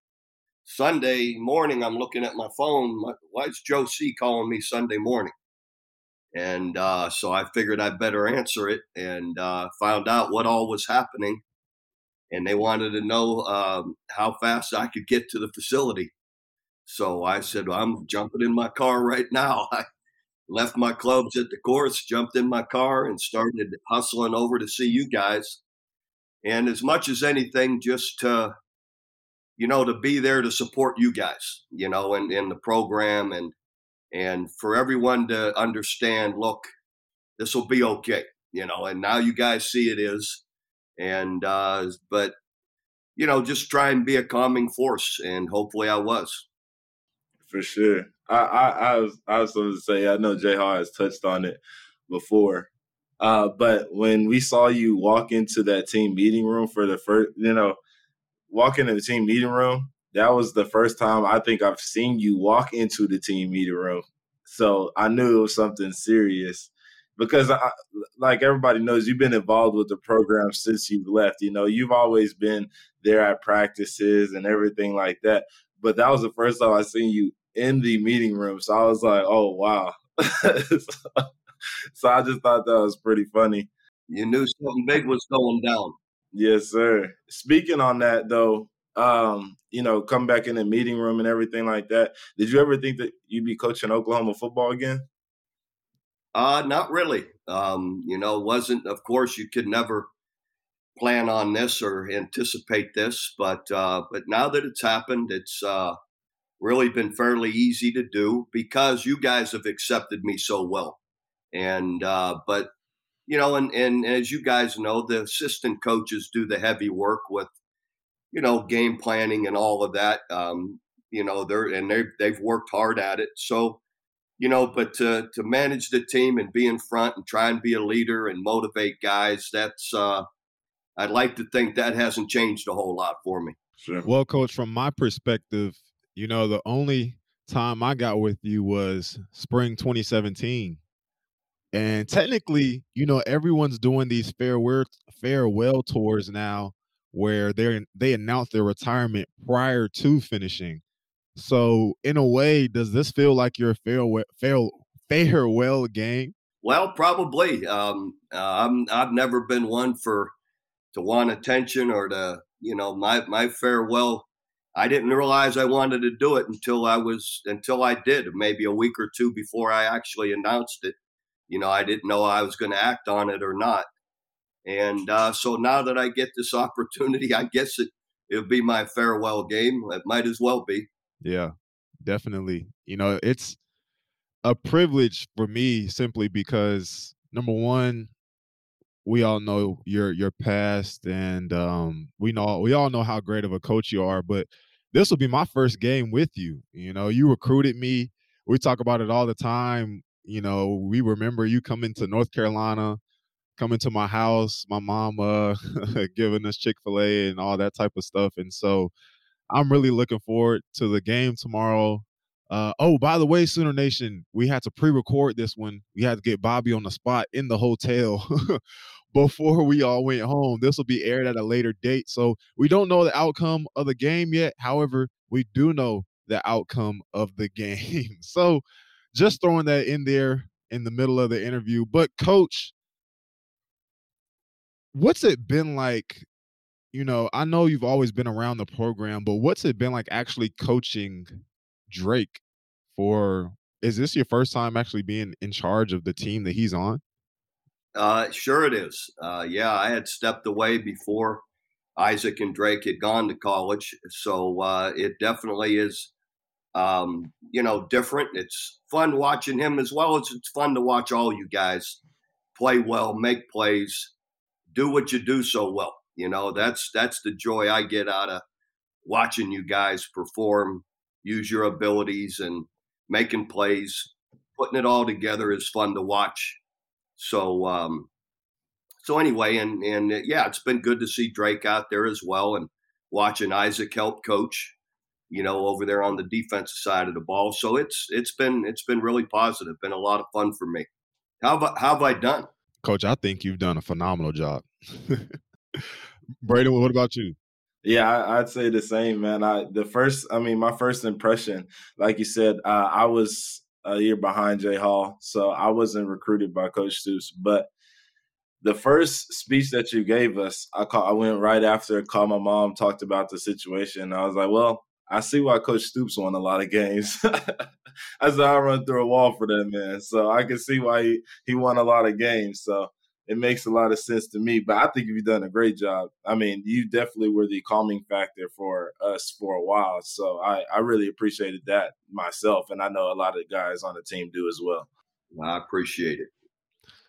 Sunday morning. I'm looking at my phone. Why is Joe C calling me Sunday morning? And uh, so I figured I'd better answer it, and uh, found out what all was happening. And they wanted to know um, how fast I could get to the facility. So I said, well, I'm jumping in my car right now. I left my clubs at the course, jumped in my car, and started hustling over to see you guys. And as much as anything, just to, you know, to be there to support you guys, you know, in, in the program and and for everyone to understand, look, this will be okay, you know. And now you guys see it is, and uh, but you know, just try and be a calming force, and hopefully, I was for sure. I, I, I was I was going to say I know Jay has touched on it before, uh, but when we saw you walk into that team meeting room for the first, you know, walk into the team meeting room, that was the first time I think I've seen you walk into the team meeting room. So I knew it was something serious because, I, like everybody knows, you've been involved with the program since you've left. You know, you've always been there at practices and everything like that. But that was the first time I seen you in the meeting room. So I was like, oh, wow. so I just thought that was pretty funny. You knew something big was going down. Yes, sir. Speaking on that, though, um, you know, come back in the meeting room and everything like that. Did you ever think that you'd be coaching Oklahoma football again? Uh, not really. Um, you know, wasn't of course you could never plan on this or anticipate this, but uh, but now that it's happened, it's uh, really been fairly easy to do because you guys have accepted me so well. And uh, but you know, and and as you guys know, the assistant coaches do the heavy work with you know game planning and all of that. Um, you know, they're and they've, they've worked hard at it. So you know, but to to manage the team and be in front and try and be a leader and motivate guys, that's uh, I'd like to think that hasn't changed a whole lot for me. Sure. Well, coach, from my perspective, you know, the only time I got with you was spring 2017. And technically, you know, everyone's doing these farewell farewell tours now where they they announce their retirement prior to finishing. So, in a way, does this feel like your farewell farewell, farewell game? Well, probably. Um, uh, I'm I've never been one for to want attention or to you know my my farewell I didn't realize I wanted to do it until I was until I did, maybe a week or two before I actually announced it. You know, I didn't know I was going to act on it or not. And uh, so now that I get this opportunity, I guess it it'll be my farewell game. It might as well be. Yeah, definitely. You know, it's a privilege for me simply because number one, we all know your your past and um we know we all know how great of a coach you are but this will be my first game with you you know you recruited me we talk about it all the time you know we remember you coming to north carolina coming to my house my mom giving us chick-fil-a and all that type of stuff and so i'm really looking forward to the game tomorrow uh, oh, by the way, Sooner Nation, we had to pre-record this one. We had to get Bobby on the spot in the hotel before we all went home. This will be aired at a later date, so we don't know the outcome of the game yet. However, we do know the outcome of the game. so, just throwing that in there in the middle of the interview. But, Coach, what's it been like you know, I know you've always been around the program, but what's it been like actually coaching Drake for is this your first time actually being in charge of the team that he's on? Uh, sure it is. Uh, yeah, I had stepped away before Isaac and Drake had gone to college, so uh, it definitely is, um, you know, different. It's fun watching him as well as it's fun to watch all you guys play well, make plays, do what you do so well. You know, that's that's the joy I get out of watching you guys perform, use your abilities and making plays, putting it all together is fun to watch. So um so anyway, and and uh, yeah, it's been good to see Drake out there as well and watching Isaac help coach, you know, over there on the defensive side of the ball. So it's it's been it's been really positive, been a lot of fun for me. How have I, how have I done? Coach, I think you've done a phenomenal job. Brayden, what about you? Yeah, I, would say the same, man. I the first, I mean, my first impression, like you said, uh, I was a year behind Jay Hall, so I wasn't recruited by Coach Stoops. But the first speech that you gave us, I call, I went right after, called my mom, talked about the situation. I was like, well, I see why Coach Stoops won a lot of games. I said I run through a wall for that man, so I can see why he, he won a lot of games. So it makes a lot of sense to me. But I think you've done a great job. I mean, you definitely were the calming factor for us for a while. So I, I really appreciated that myself, and I know a lot of guys on the team do as well. I appreciate it.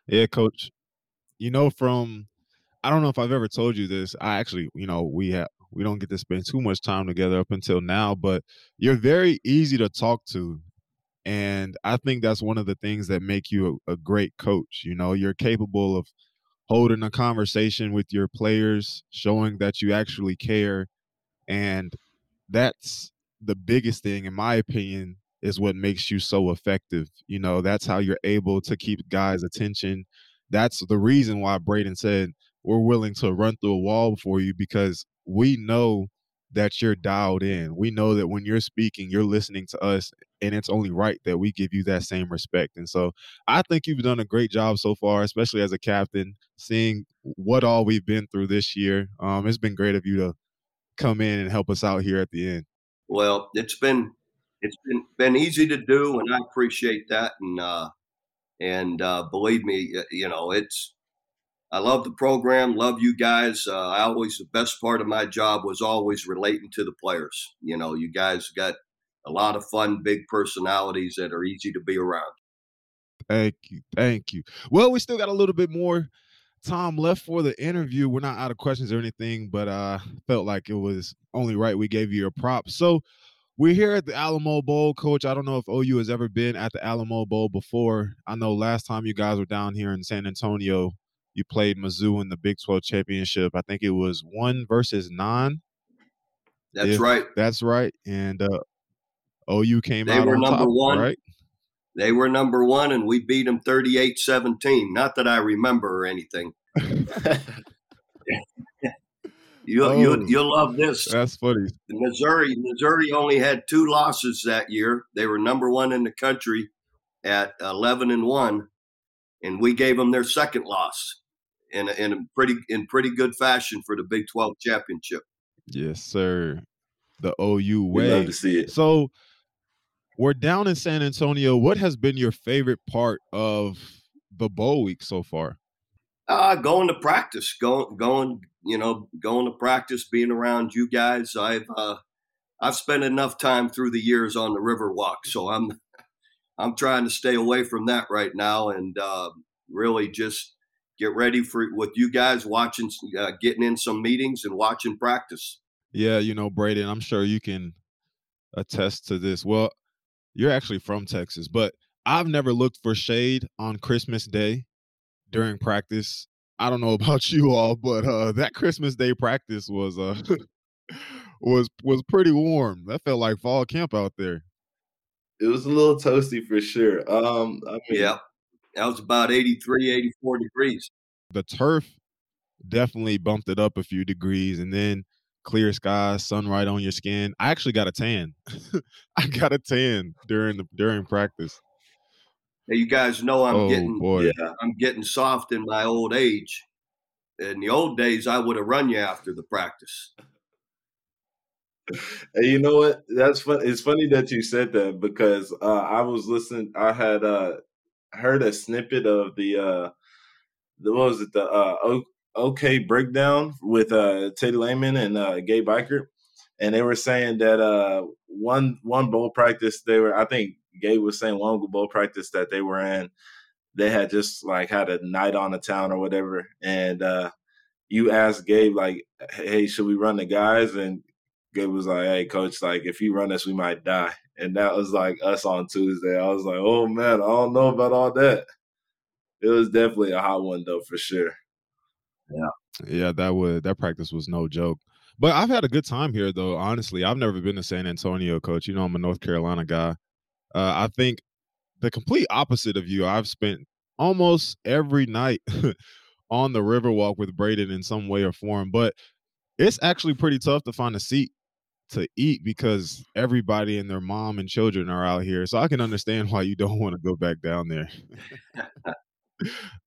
Yeah, coach. You know, from I don't know if I've ever told you this. I actually, you know, we have we don't get to spend too much time together up until now, but you're very easy to talk to. And I think that's one of the things that make you a, a great coach. You know, you're capable of holding a conversation with your players, showing that you actually care. And that's the biggest thing, in my opinion, is what makes you so effective. You know, that's how you're able to keep guys' attention. That's the reason why Brayden said we're willing to run through a wall for you because we know that you're dialed in. We know that when you're speaking, you're listening to us, and it's only right that we give you that same respect. And so I think you've done a great job so far, especially as a captain, seeing what all we've been through this year. Um, it's been great of you to come in and help us out here at the end. Well, it's been it's been been easy to do, and I appreciate that. And uh, and uh, believe me, you know, it's I love the program, love you guys. Uh, I always, the best part of my job was always relating to the players. You know, you guys got a lot of fun, big personalities that are easy to be around. Thank you. Thank you. Well, we still got a little bit more time left for the interview. We're not out of questions or anything, but I uh, felt like it was only right we gave you a prop. So we're here at the Alamo Bowl, Coach. I don't know if OU has ever been at the Alamo Bowl before. I know last time you guys were down here in San Antonio, you played Mizzou in the Big 12 championship. I think it was one versus nine. That's if right. That's right. And uh, OU came they out were number top, one. Right? They were number one, and we beat them 38 17. Not that I remember or anything. You'll, oh, you'll, you'll love this. That's funny. Missouri, Missouri only had two losses that year. They were number one in the country at 11 and one, and we gave them their second loss in a, in a pretty in pretty good fashion for the Big Twelve championship. Yes, sir. The OU way. We love to see it. So we're down in San Antonio. What has been your favorite part of the bowl week so far? Uh, going to practice, going, going, you know, going to practice, being around you guys. I've, uh, I've spent enough time through the years on the Riverwalk, so I'm, I'm trying to stay away from that right now, and uh, really just get ready for with you guys watching, uh, getting in some meetings and watching practice. Yeah, you know, Brayden, I'm sure you can attest to this. Well, you're actually from Texas, but I've never looked for shade on Christmas Day during practice. I don't know about you all, but uh, that Christmas Day practice was uh, was was pretty warm. That felt like fall camp out there. It was a little toasty for sure. Um, I mean, yeah, that was about 83, 84 degrees. The turf definitely bumped it up a few degrees and then clear skies, sun right on your skin. I actually got a tan. I got a tan during the during practice. Hey, you guys know I'm oh, getting boy. Yeah, I'm getting soft in my old age. In the old days, I would have run you after the practice. Hey, you know what? That's fun. It's funny that you said that because uh, I was listening. I had uh, heard a snippet of the uh the what was it the uh OK breakdown with uh Teddy Lehman and uh Gabe Ikard. And they were saying that uh one one bowl practice they were I think Gabe was saying one bowl practice that they were in, they had just like had a night on the town or whatever. And uh you asked Gabe like, "Hey, should we run the guys?" And Gabe was like, "Hey, coach, like if you run us, we might die." And that was like us on Tuesday. I was like, "Oh man, I don't know about all that." It was definitely a hot one though, for sure. Yeah, yeah, that would that practice was no joke. But I've had a good time here, though. Honestly, I've never been to San Antonio, coach. You know, I'm a North Carolina guy. Uh, I think the complete opposite of you. I've spent almost every night on the Riverwalk with Brayden in some way or form, but it's actually pretty tough to find a seat to eat because everybody and their mom and children are out here. So I can understand why you don't want to go back down there.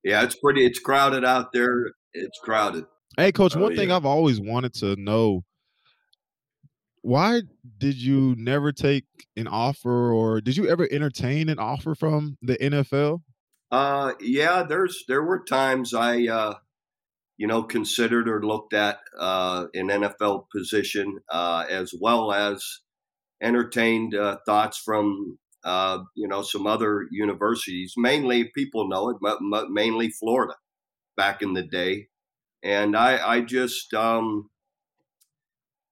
yeah, it's pretty. It's crowded out there. It's crowded. Hey, coach. Oh, one yeah. thing I've always wanted to know: why did you never take an offer, or did you ever entertain an offer from the NFL? Uh, yeah, there's there were times I, uh, you know, considered or looked at uh, an NFL position, uh, as well as entertained uh, thoughts from uh, you know some other universities. Mainly, people know it, but mainly Florida back in the day, and I, I just, um,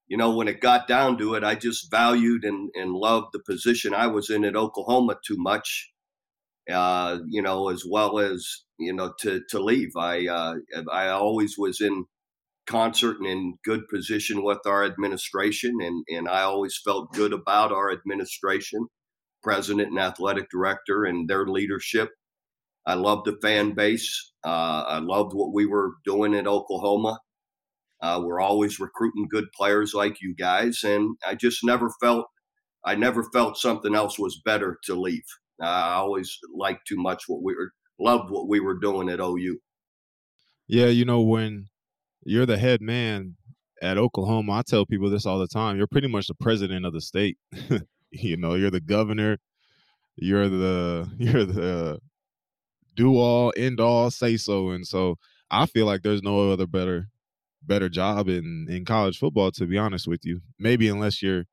you know, when it got down to it, I just valued and and loved the position I was in at Oklahoma too much uh, you know, as well as you know to to leave. I uh, I always was in concert and in good position with our administration, and and I always felt good about our administration, president and athletic director, and their leadership. I loved the fan base. Uh, I loved what we were doing at Oklahoma. Uh, we're always recruiting good players like you guys, and I just never felt I never felt something else was better to leave. I always liked too much what we were loved what we were doing at OU. Yeah, you know when you're the head man at Oklahoma, I tell people this all the time. You're pretty much the president of the state. you know, you're the governor. You're the you're the do all, end all, say so. And so I feel like there's no other better better job in in college football. To be honest with you, maybe unless you're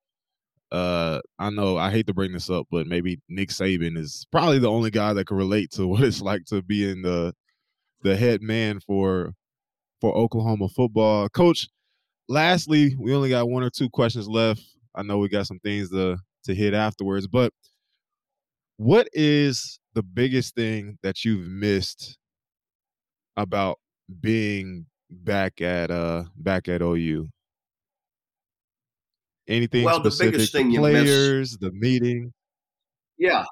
uh, I know I hate to bring this up, but maybe Nick Saban is probably the only guy that can relate to what it's like to be in the the head man for for Oklahoma football. Coach, lastly, we only got one or two questions left. I know we got some things to to hit afterwards, but what is the biggest thing that you've missed about being back at uh back at OU? Anything well, specific? The biggest thing players, miss, the meeting. Yeah,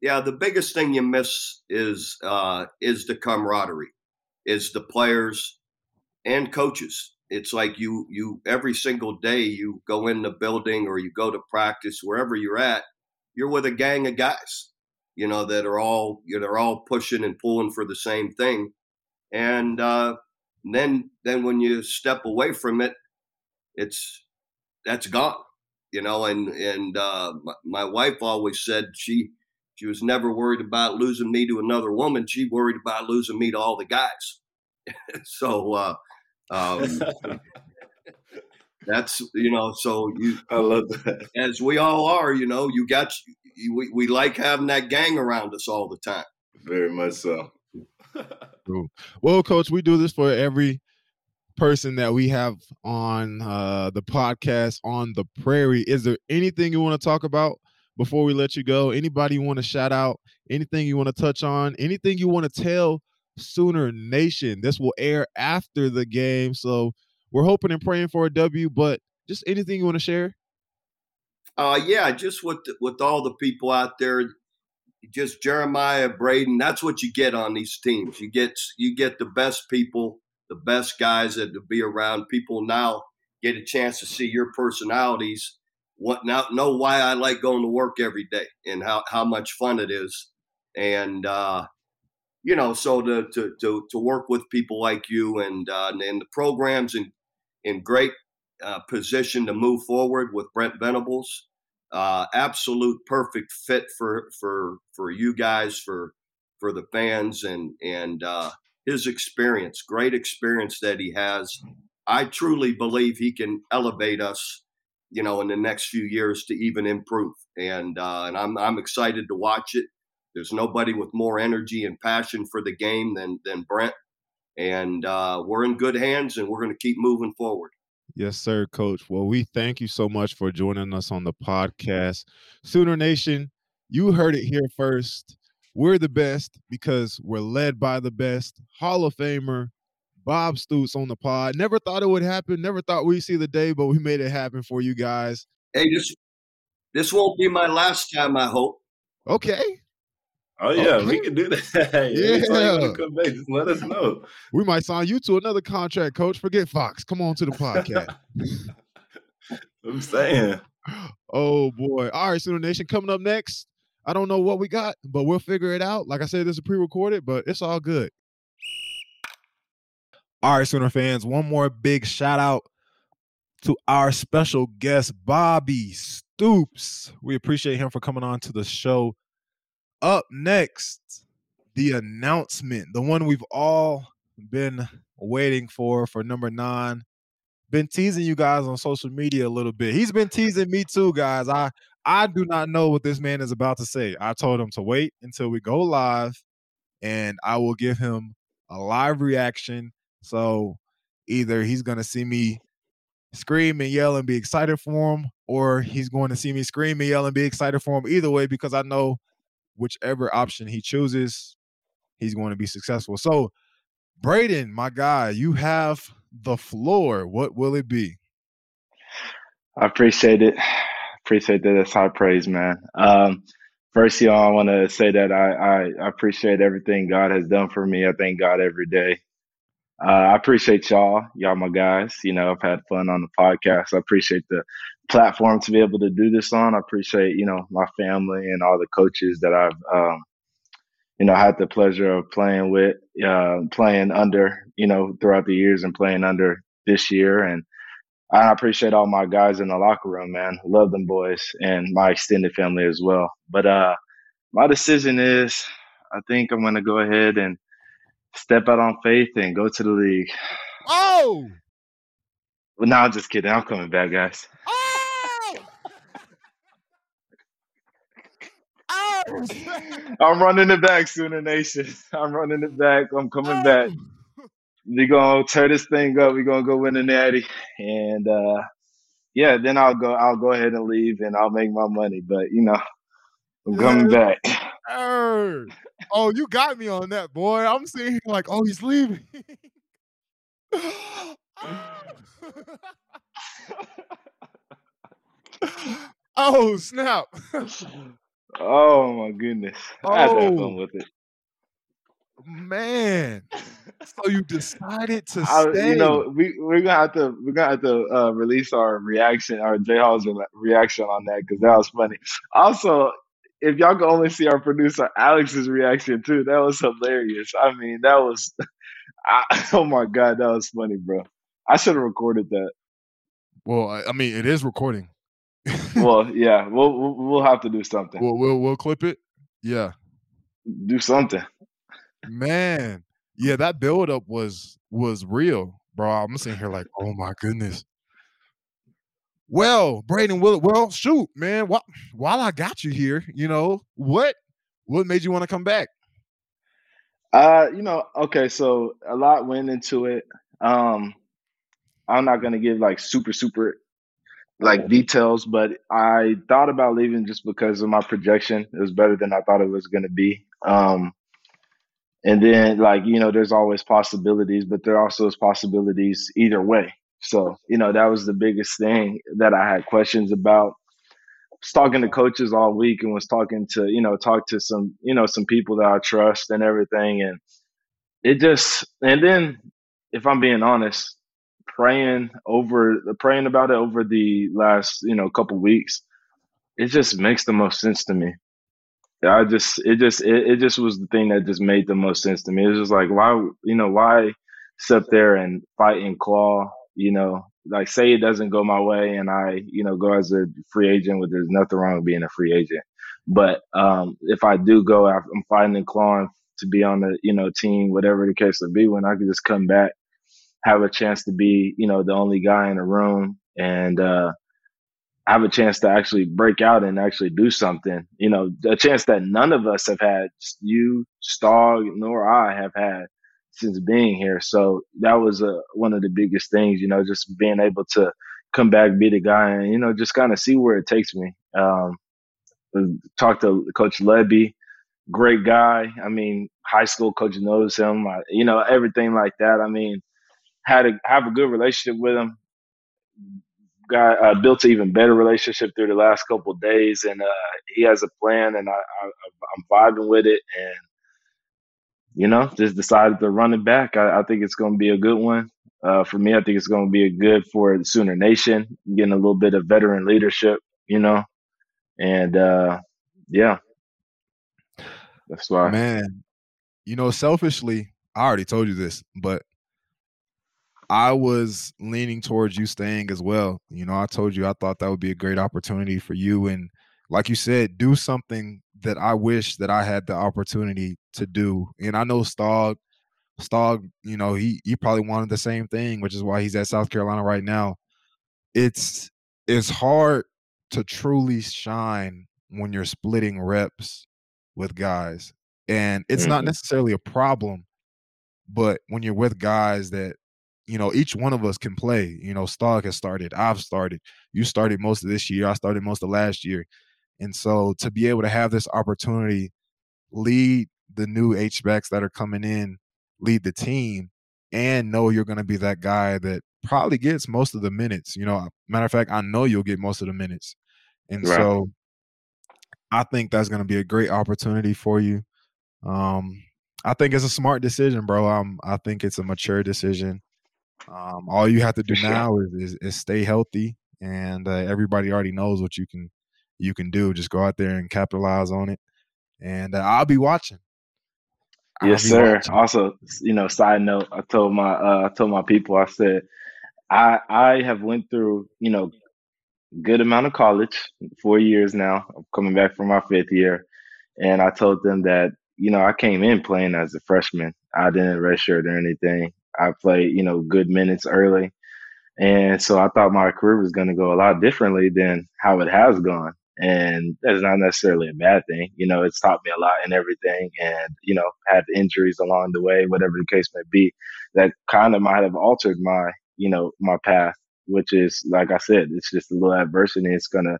yeah. The biggest thing you miss is uh, is the camaraderie, is the players and coaches. It's like you you every single day you go in the building or you go to practice wherever you're at, you're with a gang of guys, you know that are all you know, they're all pushing and pulling for the same thing, and uh, then then when you step away from it, it's that's gone you know and and uh, my, wife always said she she was never worried about losing me to another woman. She worried about losing me to all the guys. So uh, um, that's you know so you i love that as we all are you know you got you, we, we like having that gang around us all the time very much so well coach we do this for every person that we have on uh, the podcast on the prairie. Is there anything you want to talk about before we let you go? Anybody you want to shout out? Anything you want to touch on? Anything you want to tell Sooner Nation? This will air after the game. So we're hoping and praying for a W, but just anything you want to share? Uh, yeah, just with with all the people out there, just Jeremiah Brayden. That's what you get on these teams. You get you get the best people the best guys that to be around. People now get a chance to see your personalities. What now know why I like going to work every day and how, how much fun it is. And uh, you know, so to, to to to work with people like you and uh, and the programs in in great uh, position to move forward with Brent Venables. Uh, absolute perfect fit for for for you guys for for the fans and and uh, his experience, great experience that he has. I truly believe he can elevate us, you know, in the next few years to even improve. And uh, and I'm I'm excited to watch it. There's nobody with more energy and passion for the game than than Brent. And uh, we're in good hands, and we're going to keep moving forward. Yes, sir, Coach. Well, we thank you so much for joining us on the podcast. Sooner Nation, you heard it here first. We're the best because we're led by the best. Hall of Famer Bob Stoops on the pod. Never thought it would happen. Never thought we'd see the day, but we made it happen for you guys. Hey, this this won't be my last time. I hope. Okay. Oh, oh yeah, okay. we can do that. yeah, come back, just let us know. We might sign you to another contract, Coach. Forget Fox. Come on to the podcast. I'm saying. Oh boy! All right, Sooner Nation. Coming up next, I don't know what we got, but we'll figure it out. Like I said, this is pre-recorded, but it's all good. All right, Sooner fans, one more big shout out to our special guest, Bobby Stoops. We appreciate him for coming on to the show. Up next, the announcement, the one we've all been waiting for for number nine. Been teasing you guys on social media a little bit. He's been teasing me too, guys. I I do not know what this man is about to say. I told him to wait until we go live and I will give him a live reaction so either he's going to see me scream and yell and be excited for him, or he's going to see me scream and yell and be excited for him. Either way, because I know whichever option he chooses, he's going to be successful. So, Brayden, my guy, you have the floor. What will it be? I appreciate it. Appreciate that. That's high praise, man. Um, first, y'all, I want to say that I, I, I appreciate everything God has done for me. I thank God every day. Uh, I appreciate y'all, y'all my guys. You know, I've had fun on the podcast. I appreciate the platform to be able to do this on. I appreciate you know my family and all the coaches that I've um, you know had the pleasure of playing with, uh, playing under you know throughout the years and playing under this year. And I appreciate all my guys in the locker room, man. Love them boys and my extended family as well. But uh, my decision is, I think I'm going to go ahead and step out on faith and go to the league. Oh. Well, no, I'm just kidding. I'm coming back, guys. Oh. oh. I'm running it back, Sooner Nation. I'm running it back. I'm coming oh. back. We're gonna tear this thing up. We're gonna go win the natty, and uh, yeah, then I'll go. I'll go ahead and leave, and I'll make my money. But you know, I'm coming back. Oh, you got me on that, boy. I'm sitting here like, oh, he's leaving. oh, snap. oh, my goodness. I had fun Oh, with it. man. So you decided to I, you know, we we're gonna have to we're gonna have to uh, release our reaction, our J Hall's re- reaction on that because that was funny. Also, if y'all could only see our producer Alex's reaction too, that was hilarious. I mean, that was, I, oh my god, that was funny, bro. I should have recorded that. Well, I I mean, it is recording. Well, yeah, we'll we'll, we'll have to do something. we'll, we'll we'll clip it. Yeah, Do something. man. Yeah, that buildup was was real, bro. I'm sitting here like, oh my goodness. Well, Brayden, well, well, shoot, man. While, while I got you here, you know what? What made you want to come back? Uh, you know, okay, so a lot went into it. Um, I'm not gonna give like super super like details, but I thought about leaving just because of my projection. It was better than I thought it was gonna be. Um, and then like you know, there's always possibilities, but there also is possibilities either way. So you know, that was the biggest thing that I had questions about. Was talking to coaches all week and was talking to you know talk to some you know some people that I trust and everything, and it just and then if I'm being honest, praying over the praying about it over the last you know couple weeks, it just makes the most sense to me. I just it just it, it just was the thing that just made the most sense to me. It was just like why you know why sit there and fight and claw, you know, like say it doesn't go my way and I, you know, go as a free agent, well, there's nothing wrong with being a free agent. But um if I do go, I'm fighting and clawing to be on the, you know, team, whatever the case may be, when I could just come back, have a chance to be, you know, the only guy in the room and uh have a chance to actually break out and actually do something. You know, a chance that none of us have had, you, Stog, nor I have had since being here. So that was uh, one of the biggest things, you know, just being able to come back, be the guy, and you know, just kind of see where it takes me. Um, talk to Coach Lebby, great guy. I mean, high school coach knows him. I, you know, everything like that. I mean, had a have a good relationship with him. Got uh, built an even better relationship through the last couple days, and uh, he has a plan, and I, I I'm vibing with it, and you know, just decided to run it back. I, I think it's going to be a good one. Uh, for me, I think it's going to be a good for the Sooner Nation, getting a little bit of veteran leadership, you know, and uh, yeah, that's why. Man, you know, selfishly, I already told you this, but I was leaning towards you staying as well. You know, I told you I thought that would be a great opportunity for you, and like you said, do something that I wish that I had the opportunity to do. And I know Stog, Stog, you know, he he probably wanted the same thing, which is why he's at South Carolina right now. It's it's hard to truly shine when you're splitting reps with guys. And it's mm-hmm. not necessarily a problem, but when you're with guys that you know, each one of us can play. You know, Stog has started. I've started. You started most of this year. I started most of last year. And so to be able to have this opportunity, lead the new H-backs that are coming in, lead the team, and know you're going to be that guy that probably gets most of the minutes. You know, matter of fact, I know you'll get most of the minutes. And right. so I think that's going to be a great opportunity for you. Um, I think it's a smart decision, bro. Um, I think it's a mature decision. Um, all you have to do now is, is, is stay healthy, and uh, everybody already knows what you can you can do. Just go out there and capitalize on it. And uh, I'll be watching. yes, sir. Watching. Also, you know, side note, I told my uh, I told my people, I said, I I have went through, you know, good amount of college, four years now. I'm coming back from my fifth year. And I told them that, you know, I came in playing as a freshman. I didn't redshirt or anything. I played, you know, good minutes early. And so I thought my career was going to go a lot differently than how it has gone and that's not necessarily a bad thing. You know, it's taught me a lot and everything, and you know, had injuries along the way, whatever the case may be, that kind of might have altered my, you know, my path. Which is, like I said, it's just a little adversity. It's gonna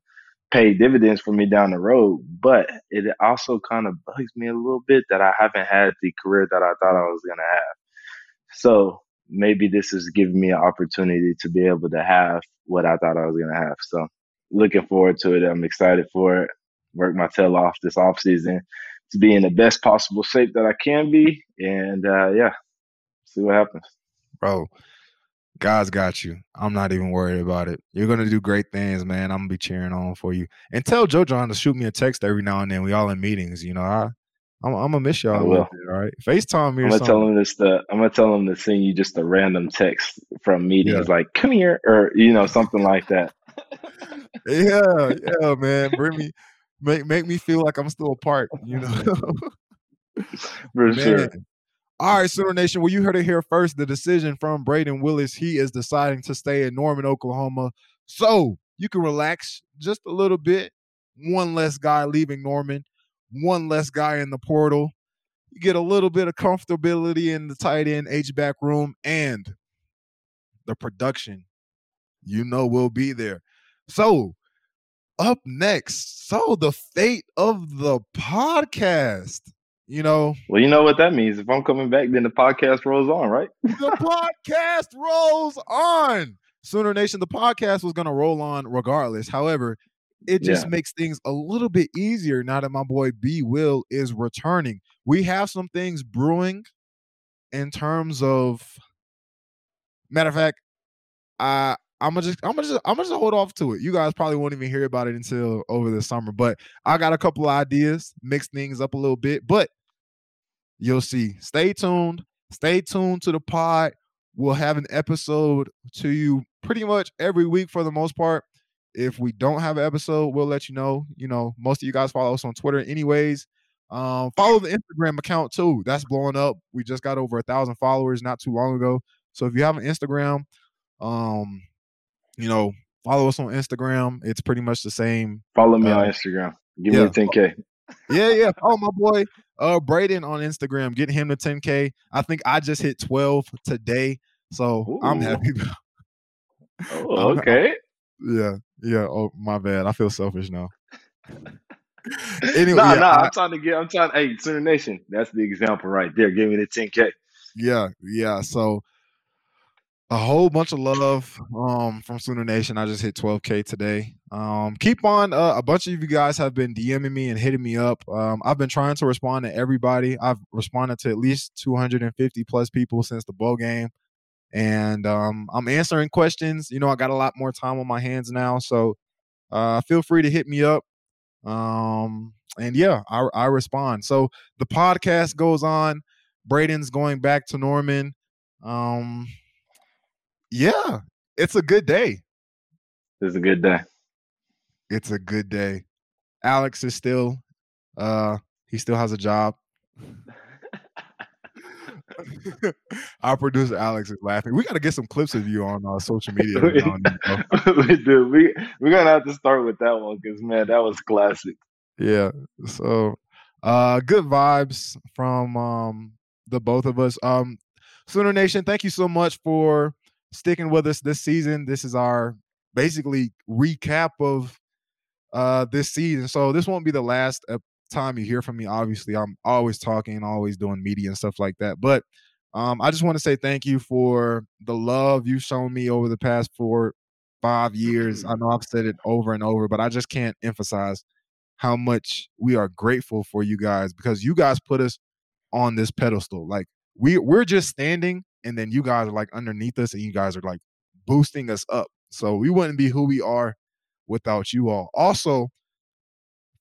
pay dividends for me down the road, but it also kind of bugs me a little bit that I haven't had the career that I thought I was gonna have. So maybe this is giving me an opportunity to be able to have what I thought I was gonna have. So looking forward to it. I'm excited for it. Work my tail off this off season to be in the best possible shape that I can be, and uh, yeah, see what happens. Bro, God's got you. I'm not even worried about it. You're gonna do great things, man. I'm gonna be cheering on for you. And tell Joe Jon to shoot me a text every now and then. We all in meetings, you know. I I'm, I'm gonna miss y'all. I Bit, all right, Facetime me. I'm gonna tell him this. To, I'm gonna tell him to send you just a random text from meetings, yeah. like "Come here" or you know something like that yeah, yeah, man. Bring me, make make me feel like I'm still a part. You know, for man. sure. All right, Sooner Nation. Well, you heard it here first. The decision from Brayden Willis. He is deciding to stay in Norman, Oklahoma. So you can relax just a little bit. One less guy leaving Norman. One less guy in the portal. You get a little bit of comfortability in the tight end H back room and the production. You know we'll be there. So, up next, so the fate of the podcast. You know, well, you know what that means. If I'm coming back, then the podcast rolls on, right? the podcast rolls on. Sooner Nation, the podcast was going to roll on regardless. However, it just yeah. makes things a little bit easier now that my boy B Will is returning. We have some things brewing in terms of matter of fact, I I'm gonna just I'm gonna just I'm gonna just hold off to it. You guys probably won't even hear about it until over the summer. But I got a couple of ideas, mix things up a little bit, but you'll see. Stay tuned. Stay tuned to the pod. We'll have an episode to you pretty much every week for the most part. If we don't have an episode, we'll let you know. You know, most of you guys follow us on Twitter, anyways. Um, follow the Instagram account too. That's blowing up. We just got over a thousand followers not too long ago. So if you have an Instagram, um, you know, follow us on Instagram. It's pretty much the same. Follow me uh, on Instagram. Give yeah. me 10K. Yeah, yeah. Oh, my boy. uh Brayden on Instagram, get him to 10k. I think I just hit 12 today, so I'm happy. Oh, okay. yeah, yeah. Oh, my bad. I feel selfish now. anyway, nah, yeah, nah. I- I'm trying to get. I'm trying. Hey, Sooner Nation. That's the example right there. Give me the 10k. yeah, yeah. So a whole bunch of love um from Sooner Nation. I just hit 12k today. Um, keep on. Uh, a bunch of you guys have been DMing me and hitting me up. Um, I've been trying to respond to everybody. I've responded to at least 250 plus people since the bowl game, and um, I'm answering questions. You know, I got a lot more time on my hands now, so uh, feel free to hit me up. Um, and yeah, I, I respond. So the podcast goes on. Brayden's going back to Norman. Um, yeah, it's a good day. It's a good day. It's a good day. Alex is still, uh, he still has a job. Our producer Alex is laughing. We got to get some clips of you on uh, social media. every now and we do. We we're gonna have to start with that one because man, that was classic. Yeah. So uh good vibes from um the both of us. Um Sooner Nation, thank you so much for sticking with us this season. This is our basically recap of uh this season. So this won't be the last uh, time you hear from me. Obviously, I'm always talking, always doing media and stuff like that. But um I just want to say thank you for the love you've shown me over the past four, five years. I know I've said it over and over, but I just can't emphasize how much we are grateful for you guys because you guys put us on this pedestal. Like we we're just standing and then you guys are like underneath us and you guys are like boosting us up. So we wouldn't be who we are without you all. Also,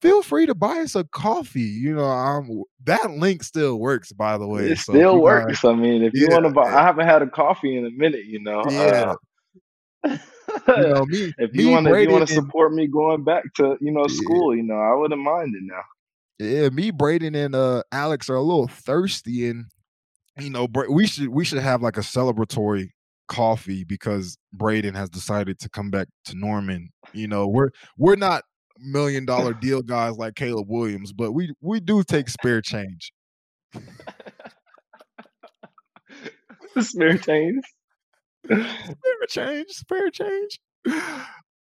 feel free to buy us a coffee. You know, um that link still works by the way. It So still works. I mean, if you Yeah, want to buy, I haven't had a coffee in a minute. You know. Yeah. Uh, you know, me, if you want to, if you want to and- support me going back to you know Yeah. school, you know, I wouldn't mind it now. yeah, me, Brayden, and uh Alex are a little thirsty, and you know, Bra- we should we should have like a celebratory coffee because Brayden has decided to come back to Norman. You know, we're we're not million dollar deal guys like Caleb Williams, but we we do take spare change. Spare change. Spare change, spare change.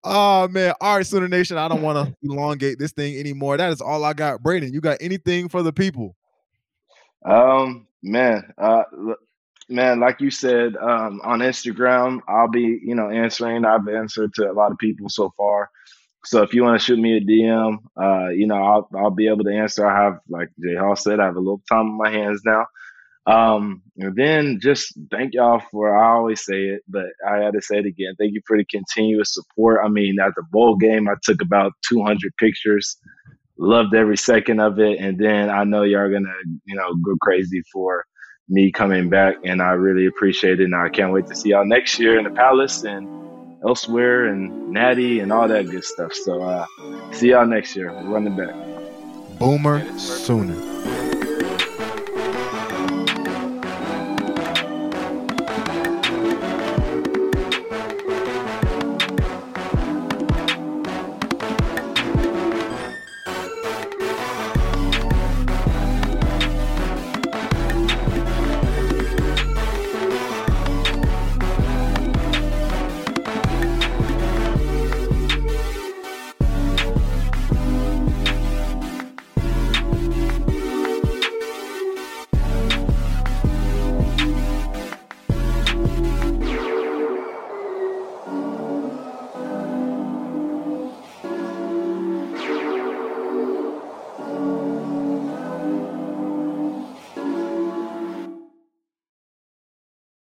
Oh man. All right, Sooner Nation. I don't want to elongate this thing anymore. That is all I got. Brayden, you got anything for the people? Um, man, uh, man, like you said, um, on Instagram, I'll be, you know, answering. I've answered to a lot of people so far. So if you want to shoot me a DM, uh, you know, I'll I'll be able to answer. I have, like Jay Hall said, I have a little time on my hands now. Um, and then just thank y'all for I always say it, but I had to say it again. Thank you for the continuous support. I mean, at the bowl game, I took about 200 pictures loved every second of it. And then I know y'all gonna, you know, go crazy for me coming back, and I really appreciate it. And I can't wait to see y'all next year in the Palace and elsewhere, and Natty and all that good stuff. So uh, see y'all next year. We're running back. Boomer Sooner.